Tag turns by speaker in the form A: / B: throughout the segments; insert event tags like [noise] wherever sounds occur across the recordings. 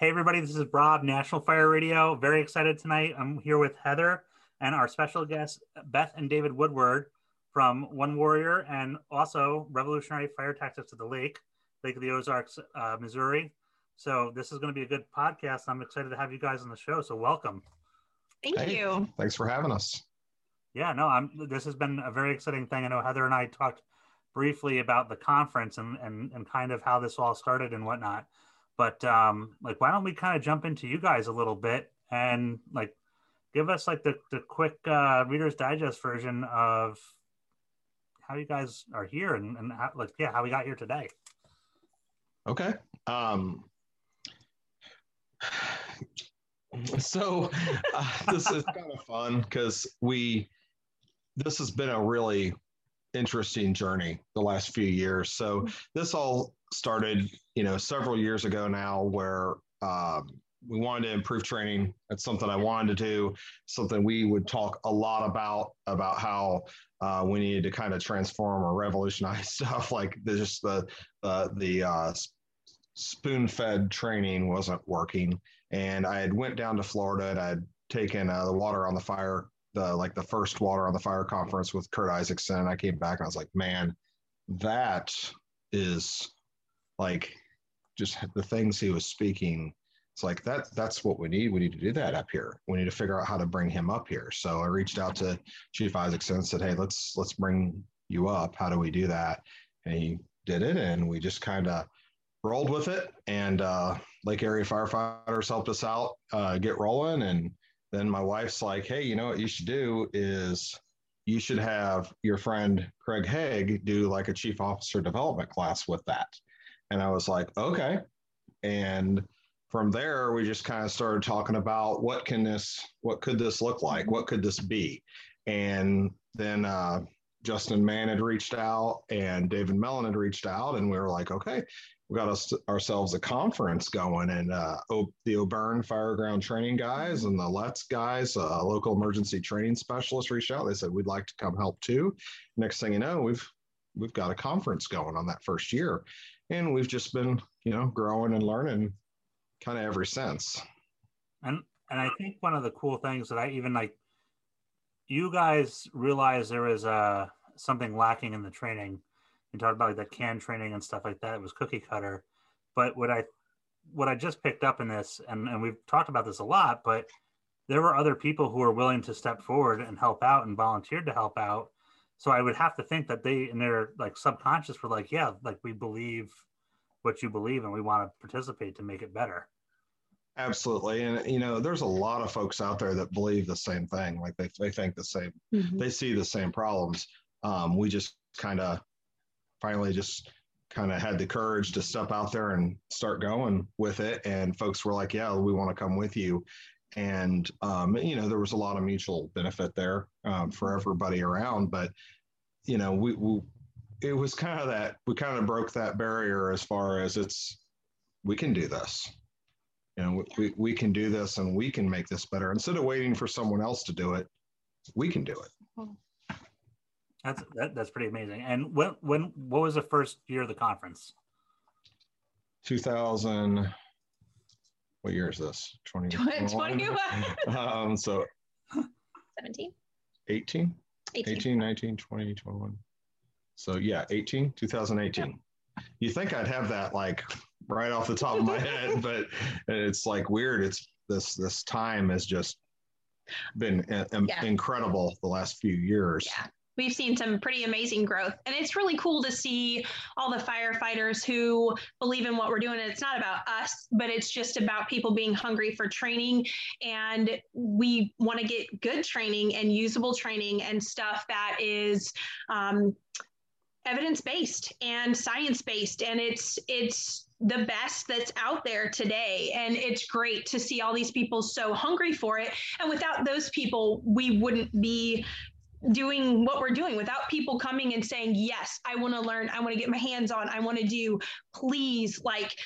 A: Hey, everybody, this is Rob, National Fire Radio. Very excited tonight. I'm here with Heather and our special guests, Beth and David Woodward from One Warrior and also Revolutionary Fire Tactics of the Lake, Lake of the Ozarks, uh, Missouri. So, this is going to be a good podcast. I'm excited to have you guys on the show. So, welcome.
B: Thank hey, you.
C: Thanks for having us.
A: Yeah, no, I'm. This has been a very exciting thing. I know Heather and I talked briefly about the conference and and, and kind of how this all started and whatnot. But um, like, why don't we kind of jump into you guys a little bit and like give us like the the quick uh, Reader's Digest version of how you guys are here and, and how, like yeah how we got here today.
C: Okay. Um, so uh, this is kind of fun because we this has been a really interesting journey the last few years. So this all started, you know, several years ago now, where um, we wanted to improve training. That's something I wanted to do. Something we would talk a lot about about how uh, we needed to kind of transform or revolutionize [laughs] stuff like the, just the the uh, spoon-fed training wasn't working. And I had went down to Florida and I'd taken uh, the water on the fire the like the first Water on the Fire conference with Curt Isakson. And I came back and I was like, man, that is like just the things he was speaking. It's like that that's what we need. We need to do that up here. We need to figure out how to bring him up here. So I reached out to Chief Isakson and said, Hey, let's let's bring you up. How do we do that? And he did it and we just kind of rolled with it and uh, lake area firefighters helped us out uh, get rolling and then my wife's like, hey, you know what you should do is you should have your friend Craig Haigh do like a chief officer development class with that. And I was like, okay. And from there, we just kind of started talking about what can this, what could this look like? What could this be? And then uh, Justin Mann had reached out and David Mellon had reached out, and we were like, okay, we got us, ourselves a conference going, and uh, o- the Auburn Fireground Training guys and the Let's guys, uh, local emergency training specialists, reached out. They said we'd like to come help too. Next thing you know, we've we've got a conference going on that first year, and we've just been you know growing and learning kind of ever since.
A: And and I think one of the cool things that I even like, you guys realize there is uh, something lacking in the training you talked about like that can training and stuff like that. It was cookie cutter. But what I what I just picked up in this, and, and we've talked about this a lot, but there were other people who were willing to step forward and help out and volunteered to help out. So I would have to think that they in their like subconscious were like, yeah, like we believe what you believe and we want to participate to make it better.
C: Absolutely. And, you know, there's a lot of folks out there that believe the same thing. Like they, they think the same, mm-hmm. they see the same problems. Um, we just kind of finally just kind of had the courage to step out there and start going with it. And folks were like, yeah, we want to come with you. And, um, you know, there was a lot of mutual benefit there um, for everybody around. But, you know, we, we, it was kind of that, we kind of broke that barrier as far as it's, we can do this. You know, we, we can do this and we can make this better. Instead of waiting for someone else to do it, we can do it.
A: That's that, that's pretty amazing. And when when what was the first year of the conference?
C: 2000 what year is this? 20 21 [laughs] um so
B: 17
C: 18 18. 18 19 20 21 so yeah 18 2018 you think i'd have that like right off the top of my [laughs] head but it's like weird. It's this this time has just been uh, yeah. incredible the last few years.
B: Yeah we've seen some pretty amazing growth. And it's really cool to see all the firefighters who believe in what we're doing. And it's not about us, but it's just about people being hungry for training. And we want to get good training and usable training and stuff that is um, evidence based and science based. And it's, it's, the best that's out there today. And it's great to see all these people so hungry for it. And without those people, we wouldn't be doing what we're doing without people coming and saying, Yes, I want to learn. I want to get my hands on. I want to do. Please, like,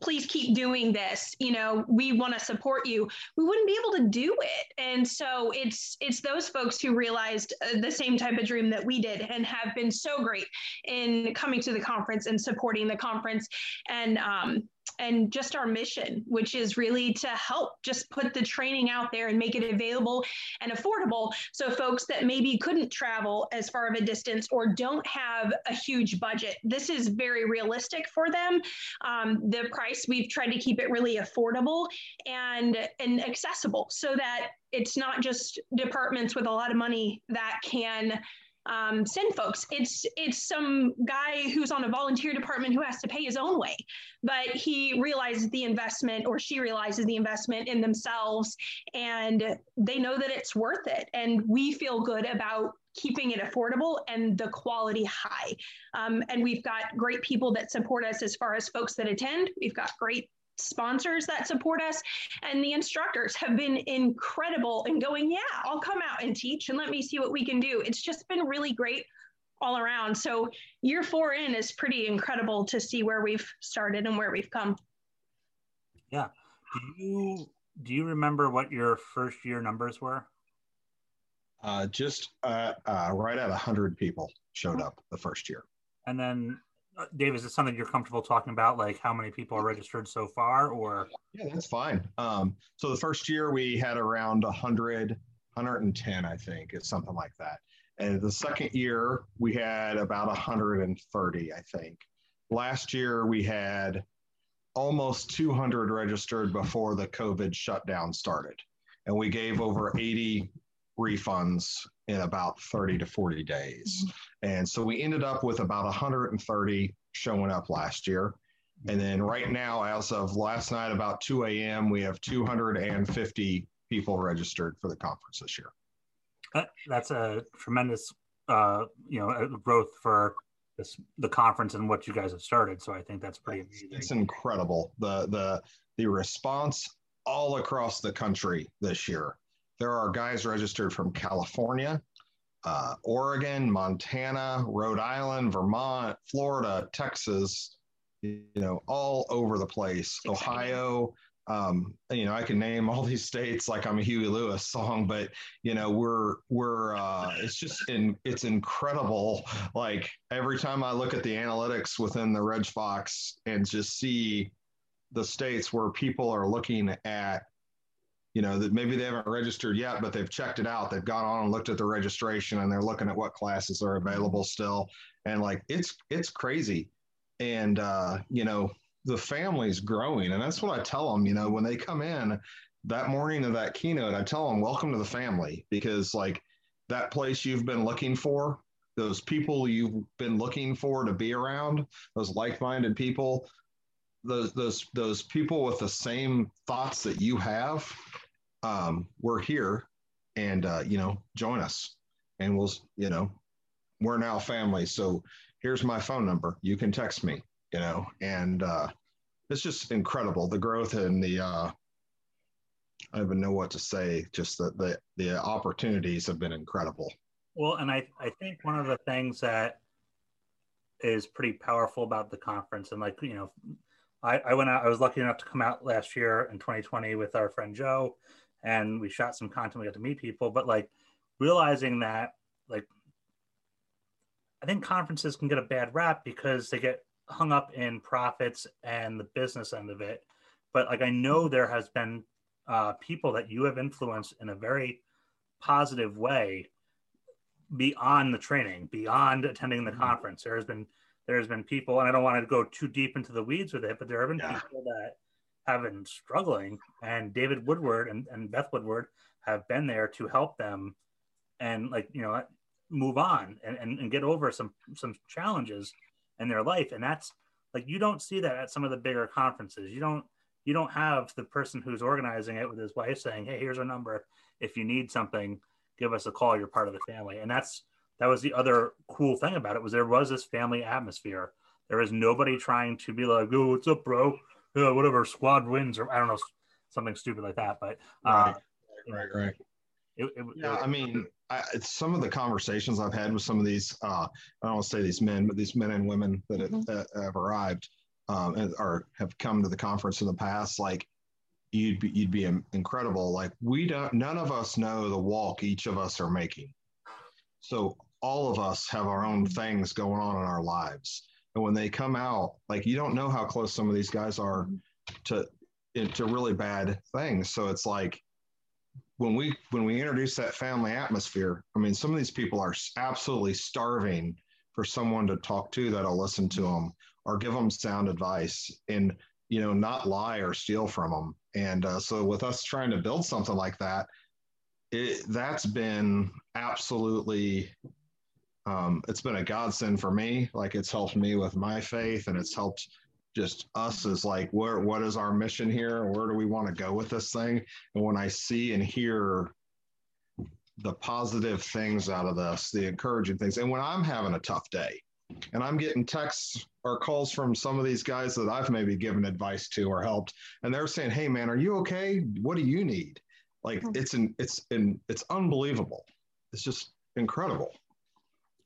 B: please keep doing this you know we want to support you we wouldn't be able to do it and so it's it's those folks who realized uh, the same type of dream that we did and have been so great in coming to the conference and supporting the conference and um, and just our mission, which is really to help just put the training out there and make it available and affordable. So, folks that maybe couldn't travel as far of a distance or don't have a huge budget, this is very realistic for them. Um, the price, we've tried to keep it really affordable and, and accessible so that it's not just departments with a lot of money that can um, send folks. It's it's some guy who's on a volunteer department who has to pay his own way, but he realizes the investment or she realizes the investment in themselves, and they know that it's worth it. And we feel good about keeping it affordable and the quality high. Um, and we've got great people that support us as far as folks that attend. We've got great sponsors that support us and the instructors have been incredible in going yeah i'll come out and teach and let me see what we can do. It's just been really great all around. So year four in is pretty incredible to see where we've started and where we've come.
A: Yeah. Do you do you remember what your first year numbers were?
C: Uh, just uh, uh, right at 100 people showed up the first year.
A: And then Dave, is it something you're comfortable talking about, like how many people are registered so far, or?
C: Yeah, that's fine. Um, so the first year we had around 100, 110, I think, is something like that. And the second year we had about 130, I think. Last year we had almost 200 registered before the COVID shutdown started, and we gave over 80 refunds in about 30 to 40 days. And so we ended up with about 130 showing up last year. And then right now, as of last night, about 2 a.m., we have 250 people registered for the conference this year.
A: That's a tremendous, uh, you know, growth for this, the conference and what you guys have started. So I think that's pretty amazing.
C: It's incredible. The the the response all across the country this year. There are guys registered from California, uh, Oregon, Montana, Rhode Island, Vermont, Florida, Texas, you know, all over the place. Ohio, um, you know, I can name all these states like I'm a Huey Lewis song, but you know, we're we're uh, it's just in it's incredible. Like every time I look at the analytics within the Reg Fox and just see the states where people are looking at you know that maybe they haven't registered yet but they've checked it out. They've gone on and looked at the registration and they're looking at what classes are available still. And like it's it's crazy. And uh you know the family's growing. And that's what i tell them you know when they come in that morning of that keynote i tell them welcome to the family. Because like that place you've been looking for those people you've been looking for to be around those like-minded people those those those people with the same thoughts that you have um, we're here and uh, you know join us. And we'll you know we're now family. So here's my phone number. You can text me you know and uh, it's just incredible. The growth and the uh, i don't even know what to say. Just that the the opportunities have been incredible.
A: Well and i i think one of the things that is pretty powerful about the conference and like you know I, I went out i was lucky enough to come out last year in 2020 with our friend joe and we shot some content. We got to meet people, but like realizing that like I think conferences can get a bad rap because they get hung up in profits and the business end of it. But like I know there has been uh, people that you have influenced in a very positive way beyond the training, beyond attending the mm-hmm. conference. There has been there has been people, and I don't want to go too deep into the weeds with it, but there have been yeah. people that have been struggling, and David Woodward and, and Beth Woodward have been there to help them and like you know move on and, and, and get over some some challenges in their life. And that's like you don't see that at some of the bigger conferences. You don't you don't have the person who's organizing it with his wife saying hey here's our number. If you need something give us a call. You're part of the family. And that's that was the other cool thing about it was there was this family atmosphere. There was nobody trying to be like oh what's up bro uh, whatever squad wins or I don't know something stupid like that. But uh,
C: right, right, right. It, it, yeah, it, I mean, I, some of the conversations I've had with some of these, uh, I don't want to say these men, but these men and women that have, mm-hmm. that have arrived um, and, or have come to the conference in the past, like you'd be, you'd be incredible. Like we don't, none of us know the walk each of us are making. So all of us have our own things going on in our lives. And when they come out, like you don't know how close some of these guys are mm-hmm. to really bad things. So it's like when we when we introduce that family atmosphere, I mean, some of these people are absolutely starving for someone to talk to that'll listen to them or give them sound advice and you know not lie or steal from them. And uh, so with us trying to build something like that, it, that's been absolutely um, it's been a godsend for me. Like it's helped me with my faith, and it's helped just us as like where what is our mission here? Where do we want to go with this thing? And when I see and hear the positive things out of this, the encouraging things, and when I'm having a tough day, and I'm getting texts or calls from some of these guys that I've maybe given advice to or helped, and they're saying, "Hey, man, are you okay? What do you need?" Like hmm. it's an it's an it's unbelievable. It's just incredible.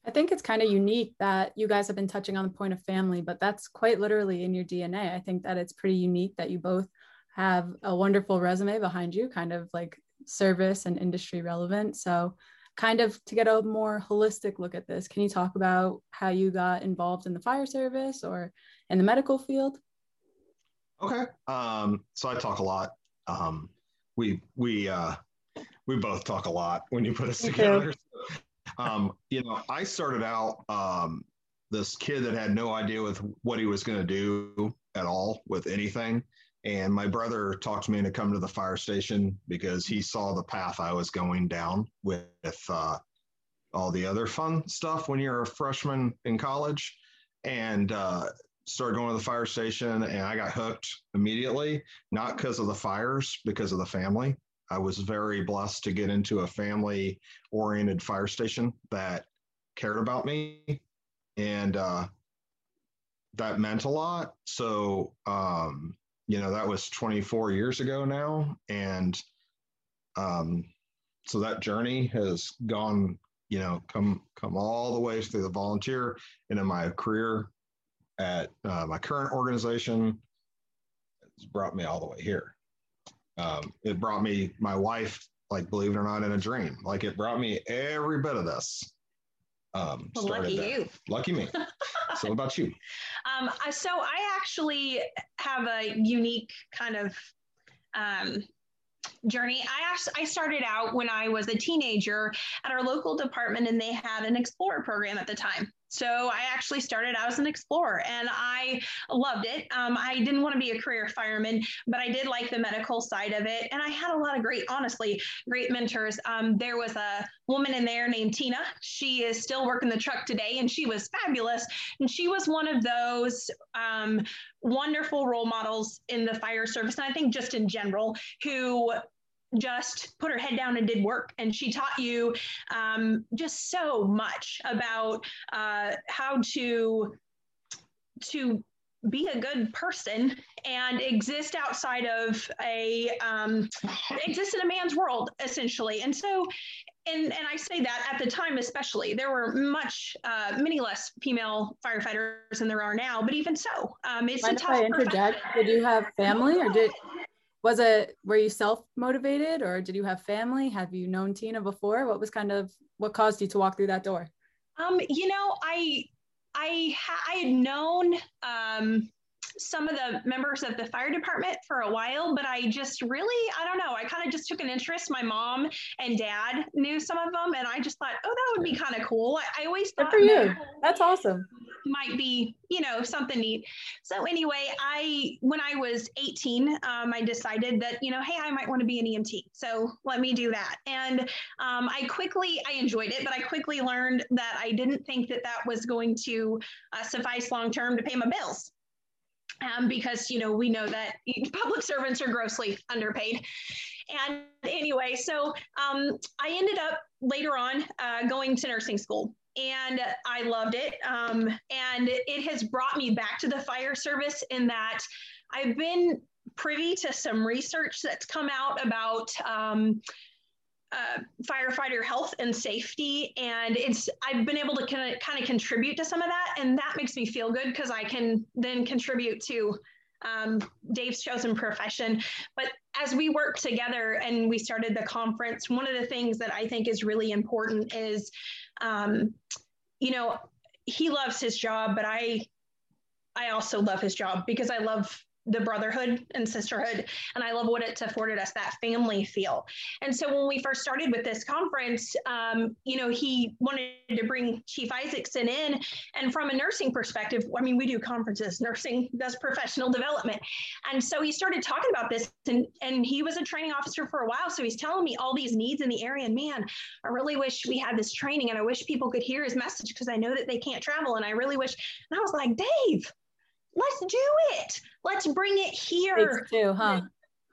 D: I think it's kind of unique that you guys have been touching on the point of family, but that's quite literally in your DNA. I think that it's pretty unique that you both have a wonderful resume behind you, kind of like service and industry relevant. So, kind of to get a more holistic look at this, can you talk about how you got involved in the fire service or in the medical field?
C: Okay. Um, so I talk a lot. Um, we we uh, we both talk a lot when you put us together um, you know, I started out um, this kid that had no idea with what he was going to do at all with anything. And my brother talked me into coming to the fire station because he saw the path I was going down with uh, all the other fun stuff when you're a freshman in college. And uh, started going to the fire station, and I got hooked immediately, not because of the fires, because of the family. I was very blessed to get into a family oriented fire station that cared about me and uh, that meant a lot. So, um, you know, that was 24 years ago now. And um, so that journey has gone, you know, come come all the way through the volunteer and in my career at uh, my current organization. It's brought me all the way here um, it brought me my wife, like believe it or not, in a dream. Like it brought me every bit of this.
B: Um, well, lucky there. you.
C: Lucky me. so, about you? [laughs]
B: Um, so, I actually have a unique kind of um, journey. I asked, I started out when I was a teenager at our local department, and they had an Explorer program at the time. So I actually started out as an explorer and I loved it. Um, I didn't want to be a career fireman, but I did like the medical side of it. And I had a lot of great, honestly, great mentors. Um, there was a woman in there named Tina. She is still working the truck today and she was fabulous. And she was one of those um, wonderful role models in the fire service. And I think just in general, who just put her head down and did work. And she taught you um, just so much about uh, how to to be a good person and exist outside of a um, exist in a man's world essentially. And so and and i say that at the time especially there were much uh, many less female firefighters than there are now but even so um, it's Mind a tough
D: I interject? Did you have family or did was it were you self motivated or did you have family? Have you known tina before? What was kind of what caused you to walk through that door?
B: Um you know i i i had known um some of the members of the fire department for a while, but I just really, I don't know, I kind of just took an interest. My mom and dad knew some of them, and I just thought, oh, that would be kind of cool. I, I always thought
D: Good for you. That's awesome.
B: Might be, you know, something neat. So anyway, I when I was 18, um, I decided that you know, hey, I might want to be an EMT. So let me do that. And um, I quickly, I enjoyed it, but I quickly learned that I didn't think that that was going to uh, suffice long term to pay my bills um, because you know we know that [laughs] public servants are grossly underpaid. And anyway, so um, I ended up later on uh, going to nursing school. And I loved it. Um, and it has brought me back to the fire service in that I've been privy to some research that's come out about um, uh, firefighter health and safety and it's i've been able to kind of, contribute to some of that and that makes me feel good because i can then contribute to um, dave's chosen profession. But as we work together and we started the conference one of the things that i think is really important is um, you know he loves his job but i i also love his job because i love the brotherhood and sisterhood. And I love what it's afforded us that family feel. And so when we first started with this conference, um, you know, he wanted to bring Chief Isakson in. And from a nursing perspective, I mean, we do conferences, nursing does professional development. And so he started talking about this, and, and he was a training officer for a while. So he's telling me all these needs in the area. And man, I really wish we had this training, and I wish people could hear his message because I know that they can't travel. And I really wish, and I was like, Dave, let's do it. Let's bring it here.
D: too, huh?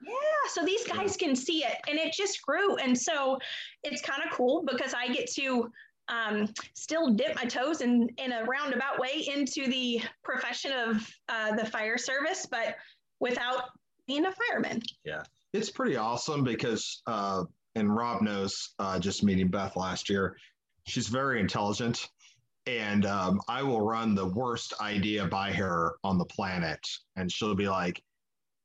B: Yeah, so these guys can see it, and it just grew, and so it's kind of cool because I get to um, still dip my toes in in a roundabout way into the profession of uh, the fire service, but without being a fireman.
C: Yeah, it's pretty awesome because, uh, and Rob knows, uh, just meeting Beth last year, she's very intelligent and um, I will run the worst idea by her on the planet, and she'll be like,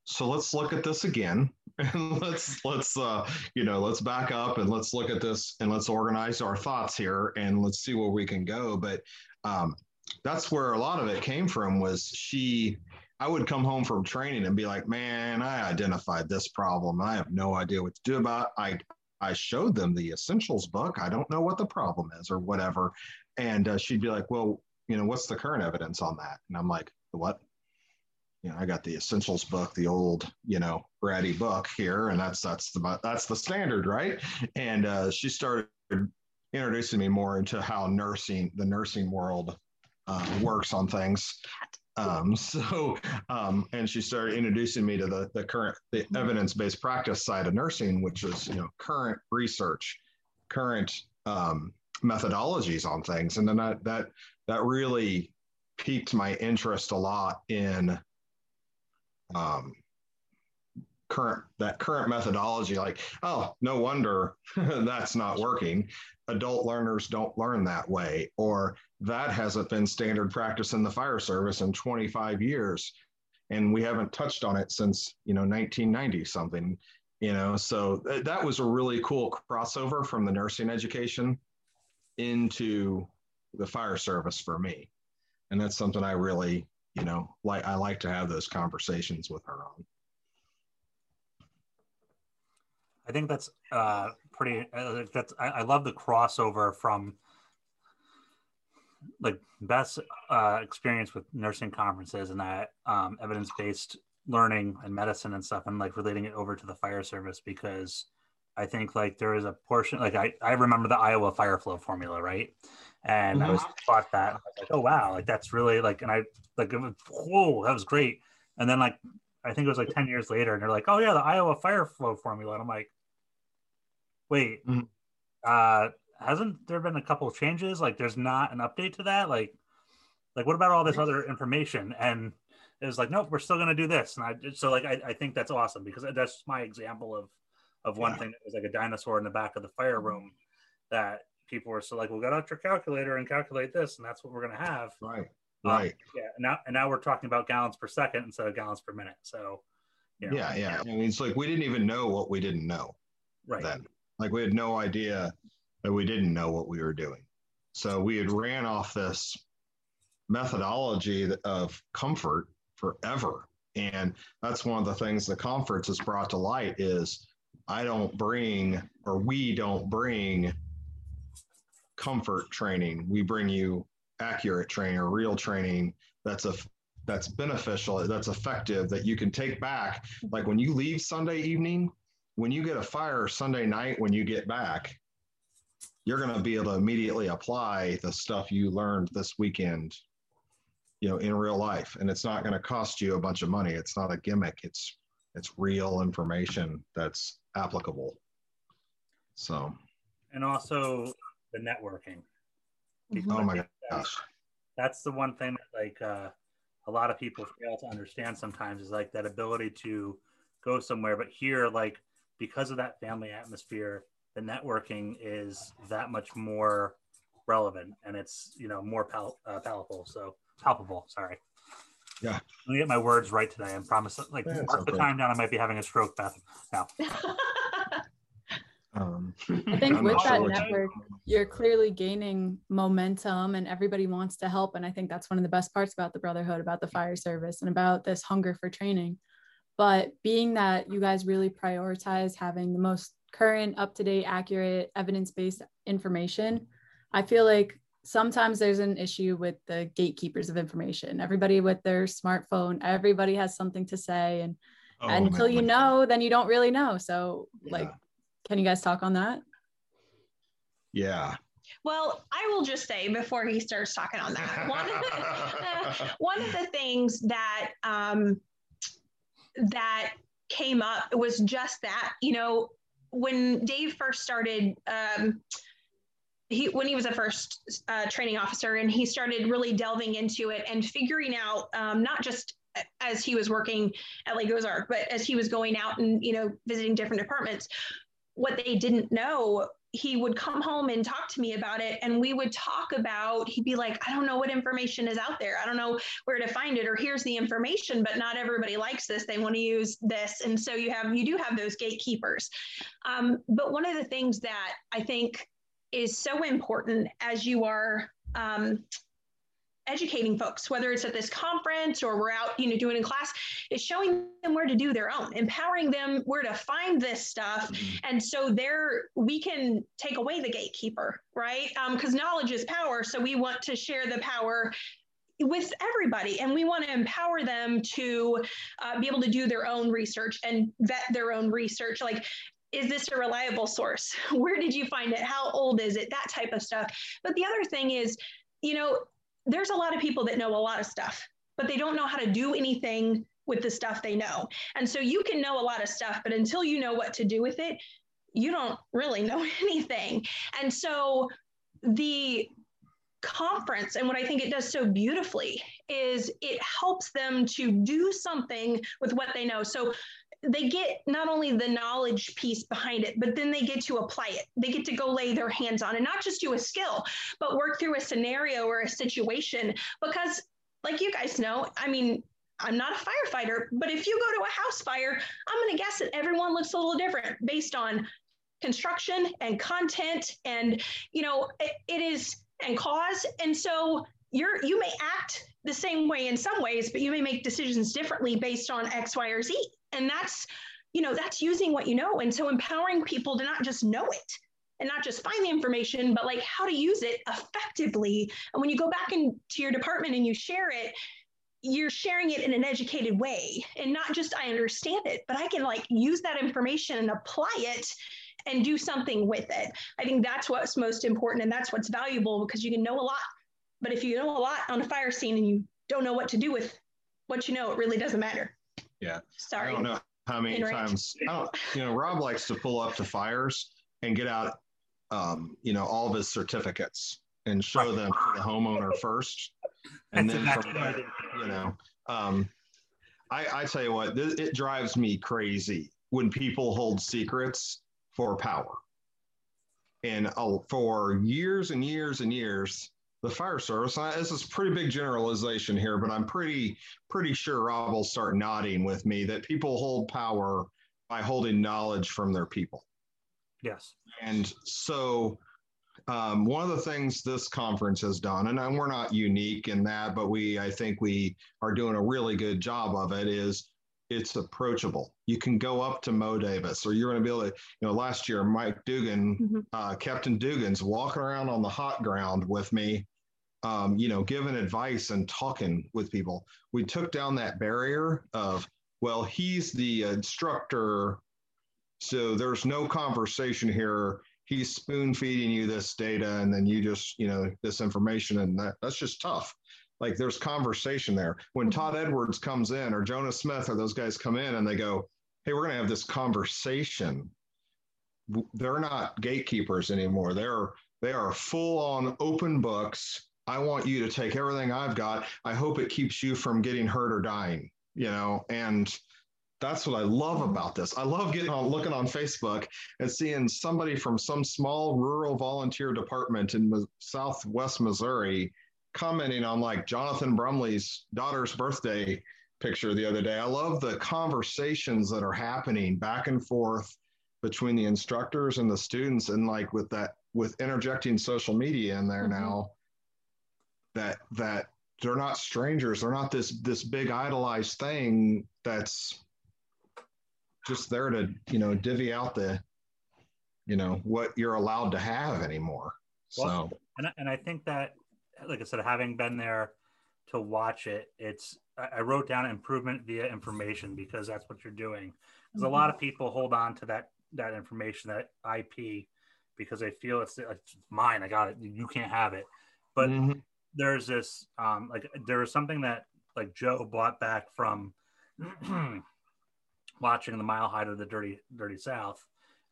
C: "So let's look at this again, [laughs] and let's let's uh, you know let's back up and let's look at this and let's organize our thoughts here and let's see where we can go." But um, that's where a lot of it came from. Was she? I would come home from training and be like, "Man, I identified this problem. I have no idea what to do about. It. I I showed them the essentials book. I don't know what the problem is or whatever. And uh, she'd be like, well, you know, what's the current evidence on that? And I'm like, what? You know, I got the essentials book, the old, you know, ratty book here, and that's that's the that's the standard, right? And uh, she started introducing me more into how nursing, the nursing world, uh, works on things. Um, so, um, and she started introducing me to the the current the evidence based practice side of nursing, which is you know current research, current um, methodologies on things, and then that that that really piqued my interest a lot in um, current that current methodology. Like, oh, no wonder [laughs] that's not working. Adult learners don't learn that way, or that hasn't been standard practice in the fire service in 25 years, and we haven't touched on it since you know 1990 something you know so th- that was a really cool crossover from the nursing education into the fire service for me. And that's something I really, you know, like I like to have those conversations with her on.
A: I think that's uh, pretty. Uh, that's I, I, love the crossover from like Beth's uh, experience with nursing conferences and that um, evidence based learning and medicine and stuff, and like relating it over to the fire service because I think like there is a portion like I, I remember the Iowa fire flow formula, right? And mm-hmm. I was taught that. I was like, oh wow, like that's really like and I like was, whoa, that was great. And then like I think it was like 10 years later, and they're like, oh yeah, the Iowa fire flow formula. And I'm like, wait, mm-hmm. uh hasn't there been a couple changes? Like there's not an update to that? Like like what about all this other information? And it was like, nope, we're still gonna do this. And I so like I, I think that's awesome because that's my example of of one yeah. thing that was like a dinosaur in the back of the fire room that people were so like, "We'll get out your calculator and calculate this, and that's what we're going to have."
C: Right. Um, right.
A: Yeah. And now, and now we're talking about gallons per second instead of gallons per minute. So.
C: You know, yeah, yeah. I mean, it's like we didn't even know what we didn't know.
A: Right.
C: Then, like, we had no idea that we didn't know what we were doing. So we had ran off this methodology of comfort forever. And that's one of the things the conference has brought to light is I don't bring or we don't bring comfort training. We bring you accurate training or real training that's a that's beneficial, that's effective, that you can take back. Like when you leave Sunday evening, when you get a fire Sunday night, when you get back, you're going to be able to immediately apply the stuff you learned this weekend, you know, in real life. And it's not going to cost you a bunch of money. It's not a gimmick. It's it's real information that's applicable. So,
A: and also the networking.
C: Because oh my gosh, that's,
A: that's the one thing that like uh, a lot of people fail to understand sometimes is like that ability to go somewhere, but here like because of that family atmosphere, the networking is that much more relevant and it's you know more pal- uh, palpable. So palpable. Sorry.
C: Yeah.
A: Let me get my words right today. I promise. Like, yeah, mark the time down. I might be having a stroke, Beth. Now. [laughs]
D: Um, I think with that network, you're clearly gaining momentum and everybody wants to help. And I think that's one of the best parts about the Brotherhood, about the fire service, and about this hunger for training. But being that you guys really prioritize having the most current, up to date, accurate, evidence based information, I feel like sometimes there's an issue with the gatekeepers of information. Everybody with their smartphone, everybody has something to say. And oh, until you know, then you don't really know. So, yeah. like, can you guys talk on that?
C: Yeah.
B: Well, I will just say before he starts talking on that, one of the, [laughs] one of the things that um, that came up was just that, you know, when Dave first started, um, he when he was a first uh, training officer, and he started really delving into it and figuring out um, not just as he was working at Lake Ozark, but as he was going out and you know visiting different departments, what they didn't know he would come home and talk to me about it and we would talk about he'd be like i don't know what information is out there. I don't know where to find it or here's the information but not everybody likes this. They want to use this. And so you have you do have those gatekeepers. Um, but one of the things that i think is so important as you are um, educating folks, whether it's at this conference or we're out, you know, doing in class, is showing them where to do their own, empowering them where to find this stuff. Mm-hmm. And so there we can take away the gatekeeper, right? Because um, knowledge is power. So we want to share the power with everybody and we want to empower them to uh, be able to do their own research and vet their own research like is this a reliable source [laughs] where did you find it how old is it that type of stuff but the other thing is you know there's a lot of people that know a lot of stuff, but they don't know how to do anything with the stuff they know. And so you can know a lot of stuff, but until you know what to do with it, you don't really know [laughs] anything. And so the conference and what I think it does so beautifully is it helps them to do something with what they know. So they get not only the knowledge piece behind it, but then they get to apply it. They get to go lay their hands on and not just do a skill, but work through a scenario or a situation. Because, like you guys know, I mean, I'm not a firefighter, but if you go to a house fire, I'm going to guess that everyone looks a little different based on construction and content and, you know, it, it is and cause. And so you're you may act the same way in some ways, but you may make decisions differently based on X, Y, or Z. And that's, you know, that's using what you know. And so empowering people to not just know it and not just find the information, but like how to use it effectively. And when you go back into your department and you share it, you're sharing it in an educated way and not just I understand it, but I can like use that information and apply it and do something with it. I think that's what's most important and that's what's valuable because you can know a lot. But if you know a lot on a fire scene and you don't know what to do with what you know, it really doesn't matter.
C: Yeah. Sorry. I don't know how many times, I don't, you know, Rob likes to pull up to fires and get out, um, you know, all of his certificates and show them to the homeowner first. And then, from there, you know, um, I, I tell you what, th- it drives me crazy when people hold secrets for power. And uh, for years and years and years, the fire service. this is pretty big generalization here, but I'm pretty pretty sure Rob will start nodding with me that people hold power by holding knowledge from their people.
A: Yes.
C: And so um, one of the things this conference has done, and we're not unique in that, but we I think we are doing a really good job of it, is it's approachable. You can go up to Mo Davis, or you're going to be able to, you know, last year, Mike Dugan, mm-hmm. uh, Captain Dugan's walking around on the hot ground with me, um, you know, giving advice and talking with people. We took down that barrier of, well, he's the instructor. So there's no conversation here. He's spoon feeding you this data and then you just, you know, this information. And that, that's just tough like there's conversation there. When Todd Edwards comes in or Jonah Smith or those guys come in and they go, Hey, we're going to have this conversation. They're not gatekeepers anymore. They're, they are full on open books. I want you to take everything I've got. I hope it keeps you from getting hurt or dying, you know, and that's what I love about this. I love getting on looking on Facebook and seeing somebody from some small rural volunteer department in Southwest Missouri commenting on like Jonathan Brumley's daughter's birthday picture the other day. I love the conversations that are happening back and forth between the instructors and the students and like with that with interjecting social media in there mm-hmm. now that that they're not strangers. They're not this this big idolized thing that's just there to you know divvy out the you know what you're allowed to have anymore. Well, so
A: and, and i think that like i said having been there to watch it it's i wrote down improvement via information because that's what you're doing. Because mm-hmm. a lot of people hold on to that that information that ip because they feel it's, it's mine. I got it. You can't have it. But mm-hmm. There's this um like there was something that like joe bought back from [clears throat] watching the mile high of the dirty dirty south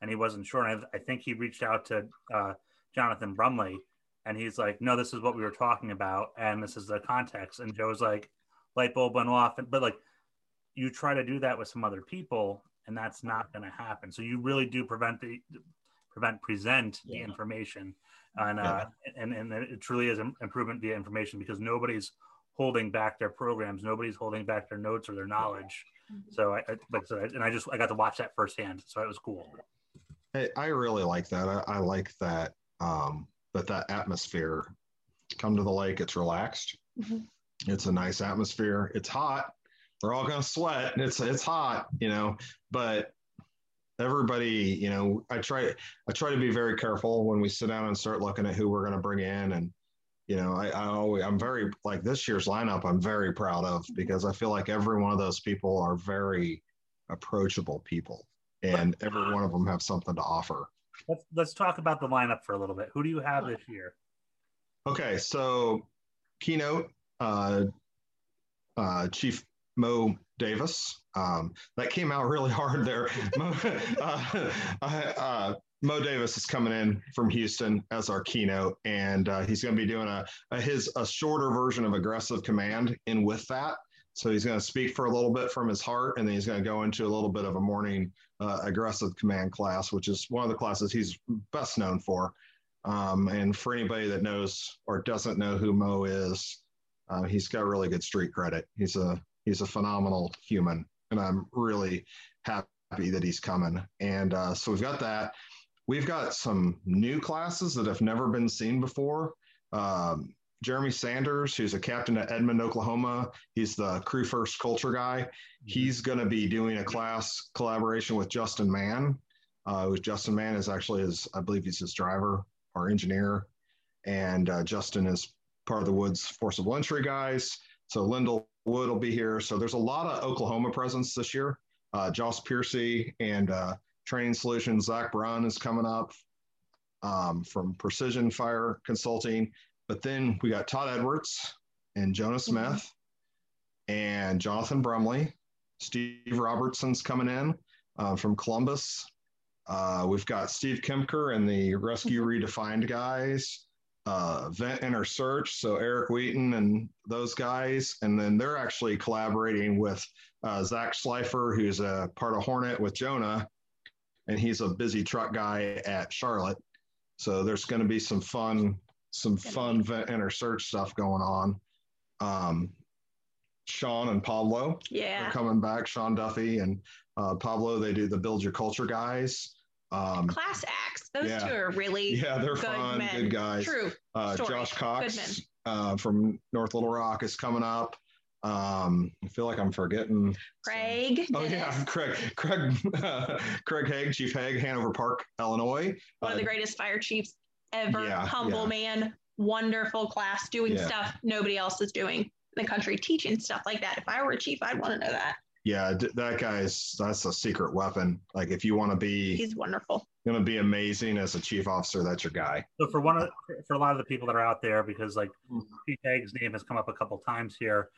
A: and he wasn't sure. And I, I think he reached out to uh, Jonathan Brumley, and he's like, "No, this is what we were talking about, and this is the context." And Joe's like, "Light bulb went off," but like, you try to do that with some other people, and that's not going to happen. So you really do prevent the prevent present yeah. the information, and uh, and and it truly is an improvement via information because nobody's holding back their programs, nobody's holding back their notes or their knowledge. So I, I like so, and I just I got to watch that firsthand, so it was cool.
C: I, I really like that. I, I like that um, that that atmosphere. Come to the lake, it's relaxed. Mm-hmm. It's a nice atmosphere. It's hot. We're all gonna sweat. It's it's hot, you know. But everybody, you know, I try I try to be very careful when we sit down and start looking at who we're gonna bring in and you know, I, I always, I'm very like this year's lineup. I'm very proud of because I feel like every one of those people are very approachable people and every one of them have something to offer.
A: Let's let's talk about the lineup for a little bit. Who do you have this year?
C: Okay, so keynote uh, uh, Chief Mo Davis. Um, that came out really [laughs] hard there. [laughs] Uh, uh, Mo Davis is coming in from Houston as our keynote, and uh, he's going to be doing a, a, his a shorter version of aggressive command. In with that, so he's going to speak for a little bit from his heart, and then he's going to go into a little bit of a morning uh, aggressive command class, which is one of the classes he's best known for. Um, and for anybody that knows or doesn't know who Mo is, uh, he's got really good street credit. He's a he's a phenomenal human, and I'm really happy that he's coming. And uh, so we've got that. We've got some new classes that have never been seen before. Um, Jeremy Sanders, who's a captain at Edmond, Oklahoma. He's the crew first culture guy. Mm-hmm. He's going to be doing a class collaboration with Justin Mann. Uh, Justin Mann is actually his, I believe he's his driver or engineer. And uh, Justin is part of the Woods Forcible Entry guys. So Lyndall Wood will be here. So there's a lot of Oklahoma presence this year. Uh, Josh Piercy and uh, Training Solutions, Zach Brown is coming up um, from Precision Fire Consulting. But then we got Todd Edwards and Jonah mm-hmm. Smith and Jonathan Brumley. Steve Robertson's coming in uh, from Columbus. Uh, we've got Steve Kemker and the Rescue mm-hmm. Redefined guys, uh, Vent Enter Search. So Eric Wheaton and those guys. And then they're actually collaborating with uh, Zach Schleifer, who's a part of Hornet with Jonah. And he's a busy truck guy at Charlotte. So there's going to be some fun some fun Vent enter search stuff going on. Um, Sean and Pablo
B: yeah.
C: are coming back. Sean Duffy and uh, Pablo, they do the Build Your Culture guys.
B: Um, Class acts. Those yeah. two are really
C: yeah, they're good fun, men. good guys.
B: True.
C: Uh, Josh Cox uh, from North Little Rock is coming up. Um, I feel like I'm forgetting
B: Craig.
C: Oh yeah, Craig, Craig, uh, [laughs] Craig Haigh, Chief Haigh, Hanover Park, Illinois.
B: One of the uh, greatest fire chiefs ever. Yeah, humble man, wonderful class, doing stuff nobody else is doing in the country, teaching stuff like that. If I were a chief, I'd want to know that.
C: Yeah, that guy's that's a secret weapon. Like if you want to be,
B: he's wonderful.
C: Going to be amazing as a chief officer. That's your guy.
A: So for one of for a lot of the people that are out there, because like mm-hmm. Chief Haigh's name has come up a couple times here.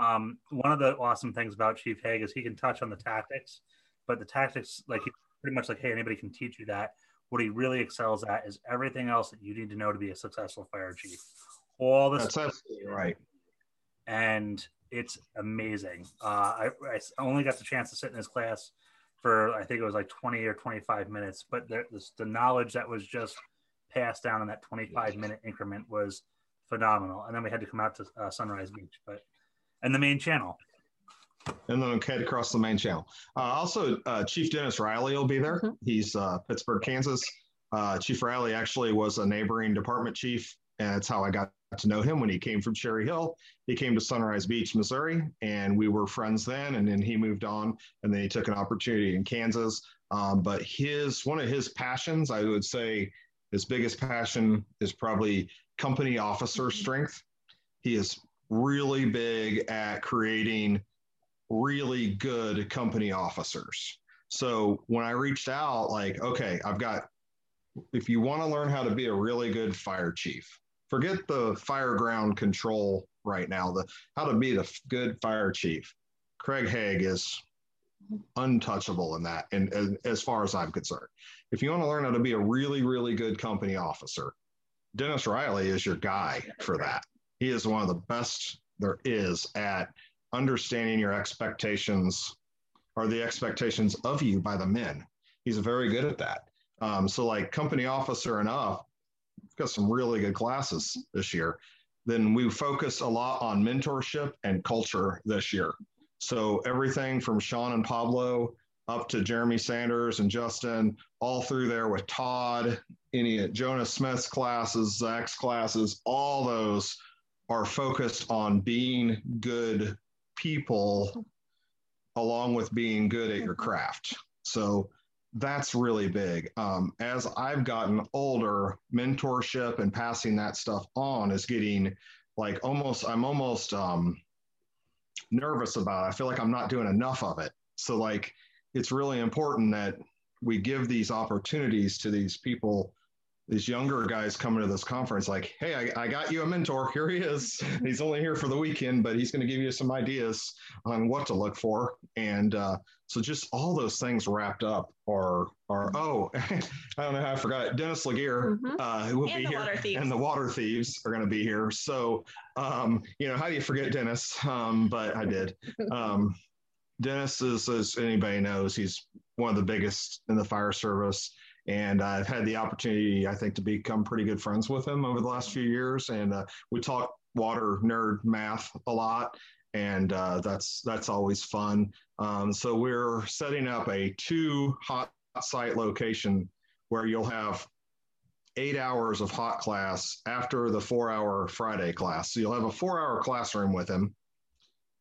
A: Um, one of the awesome things about Chief Haigh is he can touch on the tactics, but the tactics like he pretty much like hey anybody can teach you that what he really excels at is everything else that you need to know to be a successful fire chief. All this.
C: That's absolutely right.
A: And it's amazing. Uh, I, I only got the chance to sit in his class for I think it was like 20 or 25 minutes, but the, the, the knowledge that was just passed down in that 25 minute increment was phenomenal. And then we had to come out to uh, Sunrise Beach, but and the main channel.
C: and then I'll head across the main channel. Uh, also, uh, Chief Dennis Riley will be there. Mm-hmm. He's uh, Pittsburg, Kansas. Uh, chief Riley actually was a neighboring department chief, and that's how I got to know him when he came from Cherry Hill. He came to Sunrise Beach, Missouri, and we were friends then. And then he moved on, and then he took an opportunity in Kansas. Um, but his one of his passions, I would say, his biggest passion is probably company officer mm-hmm. strength. He is really big at creating really good company officers. So when I reached out, like, okay, I've got, if you want to learn how to be a really good fire chief, forget the fire ground control right now, the how to be the good fire chief. Craig Haigh is untouchable in that, and, and as far as I'm concerned. If you want to learn how to be a really, really good company officer, Dennis Riley is your guy for that. He is one of the best there is at understanding your expectations or the expectations of you by the men. He's very good at that. Um, so, like company officer we've got some really good classes this year. Then we focus a lot on mentorship and culture this year. So everything from Sean and Pablo up to Jeremy Sanders and Justin, all through there with Todd, any Jonas Smith's classes, Zach's classes, all those are focused on being good people along with being good at your craft. So that's really big. Um, as I've gotten older, mentorship and passing that stuff on is getting like almost, I'm almost um, nervous about it. I feel like I'm not doing enough of it. So, like, it's really important that we give these opportunities to these people these younger guys coming to this conference like hey I, I, got you a mentor. Here he is. [laughs] He's only here for the weekend but he's going to give you some ideas on what to look for. And uh, so just all those things wrapped up are are oh [laughs] i don't know how i forgot it. Dennis LeGear mm-hmm. uh, who will and be here and the water thieves are going to be here. So um, you know how do you forget dennis? Um, but i did. Um, dennis is as anybody knows he's one of the biggest in the fire service and I've had the opportunity, I think, to become pretty good friends with him over the last few years. And uh, we talk water nerd math a lot, and uh, that's that's always fun. Um, so we're setting up a two hot site location where you'll have eight hours of hot class after the four hour Friday class. So you'll have a four hour classroom with him,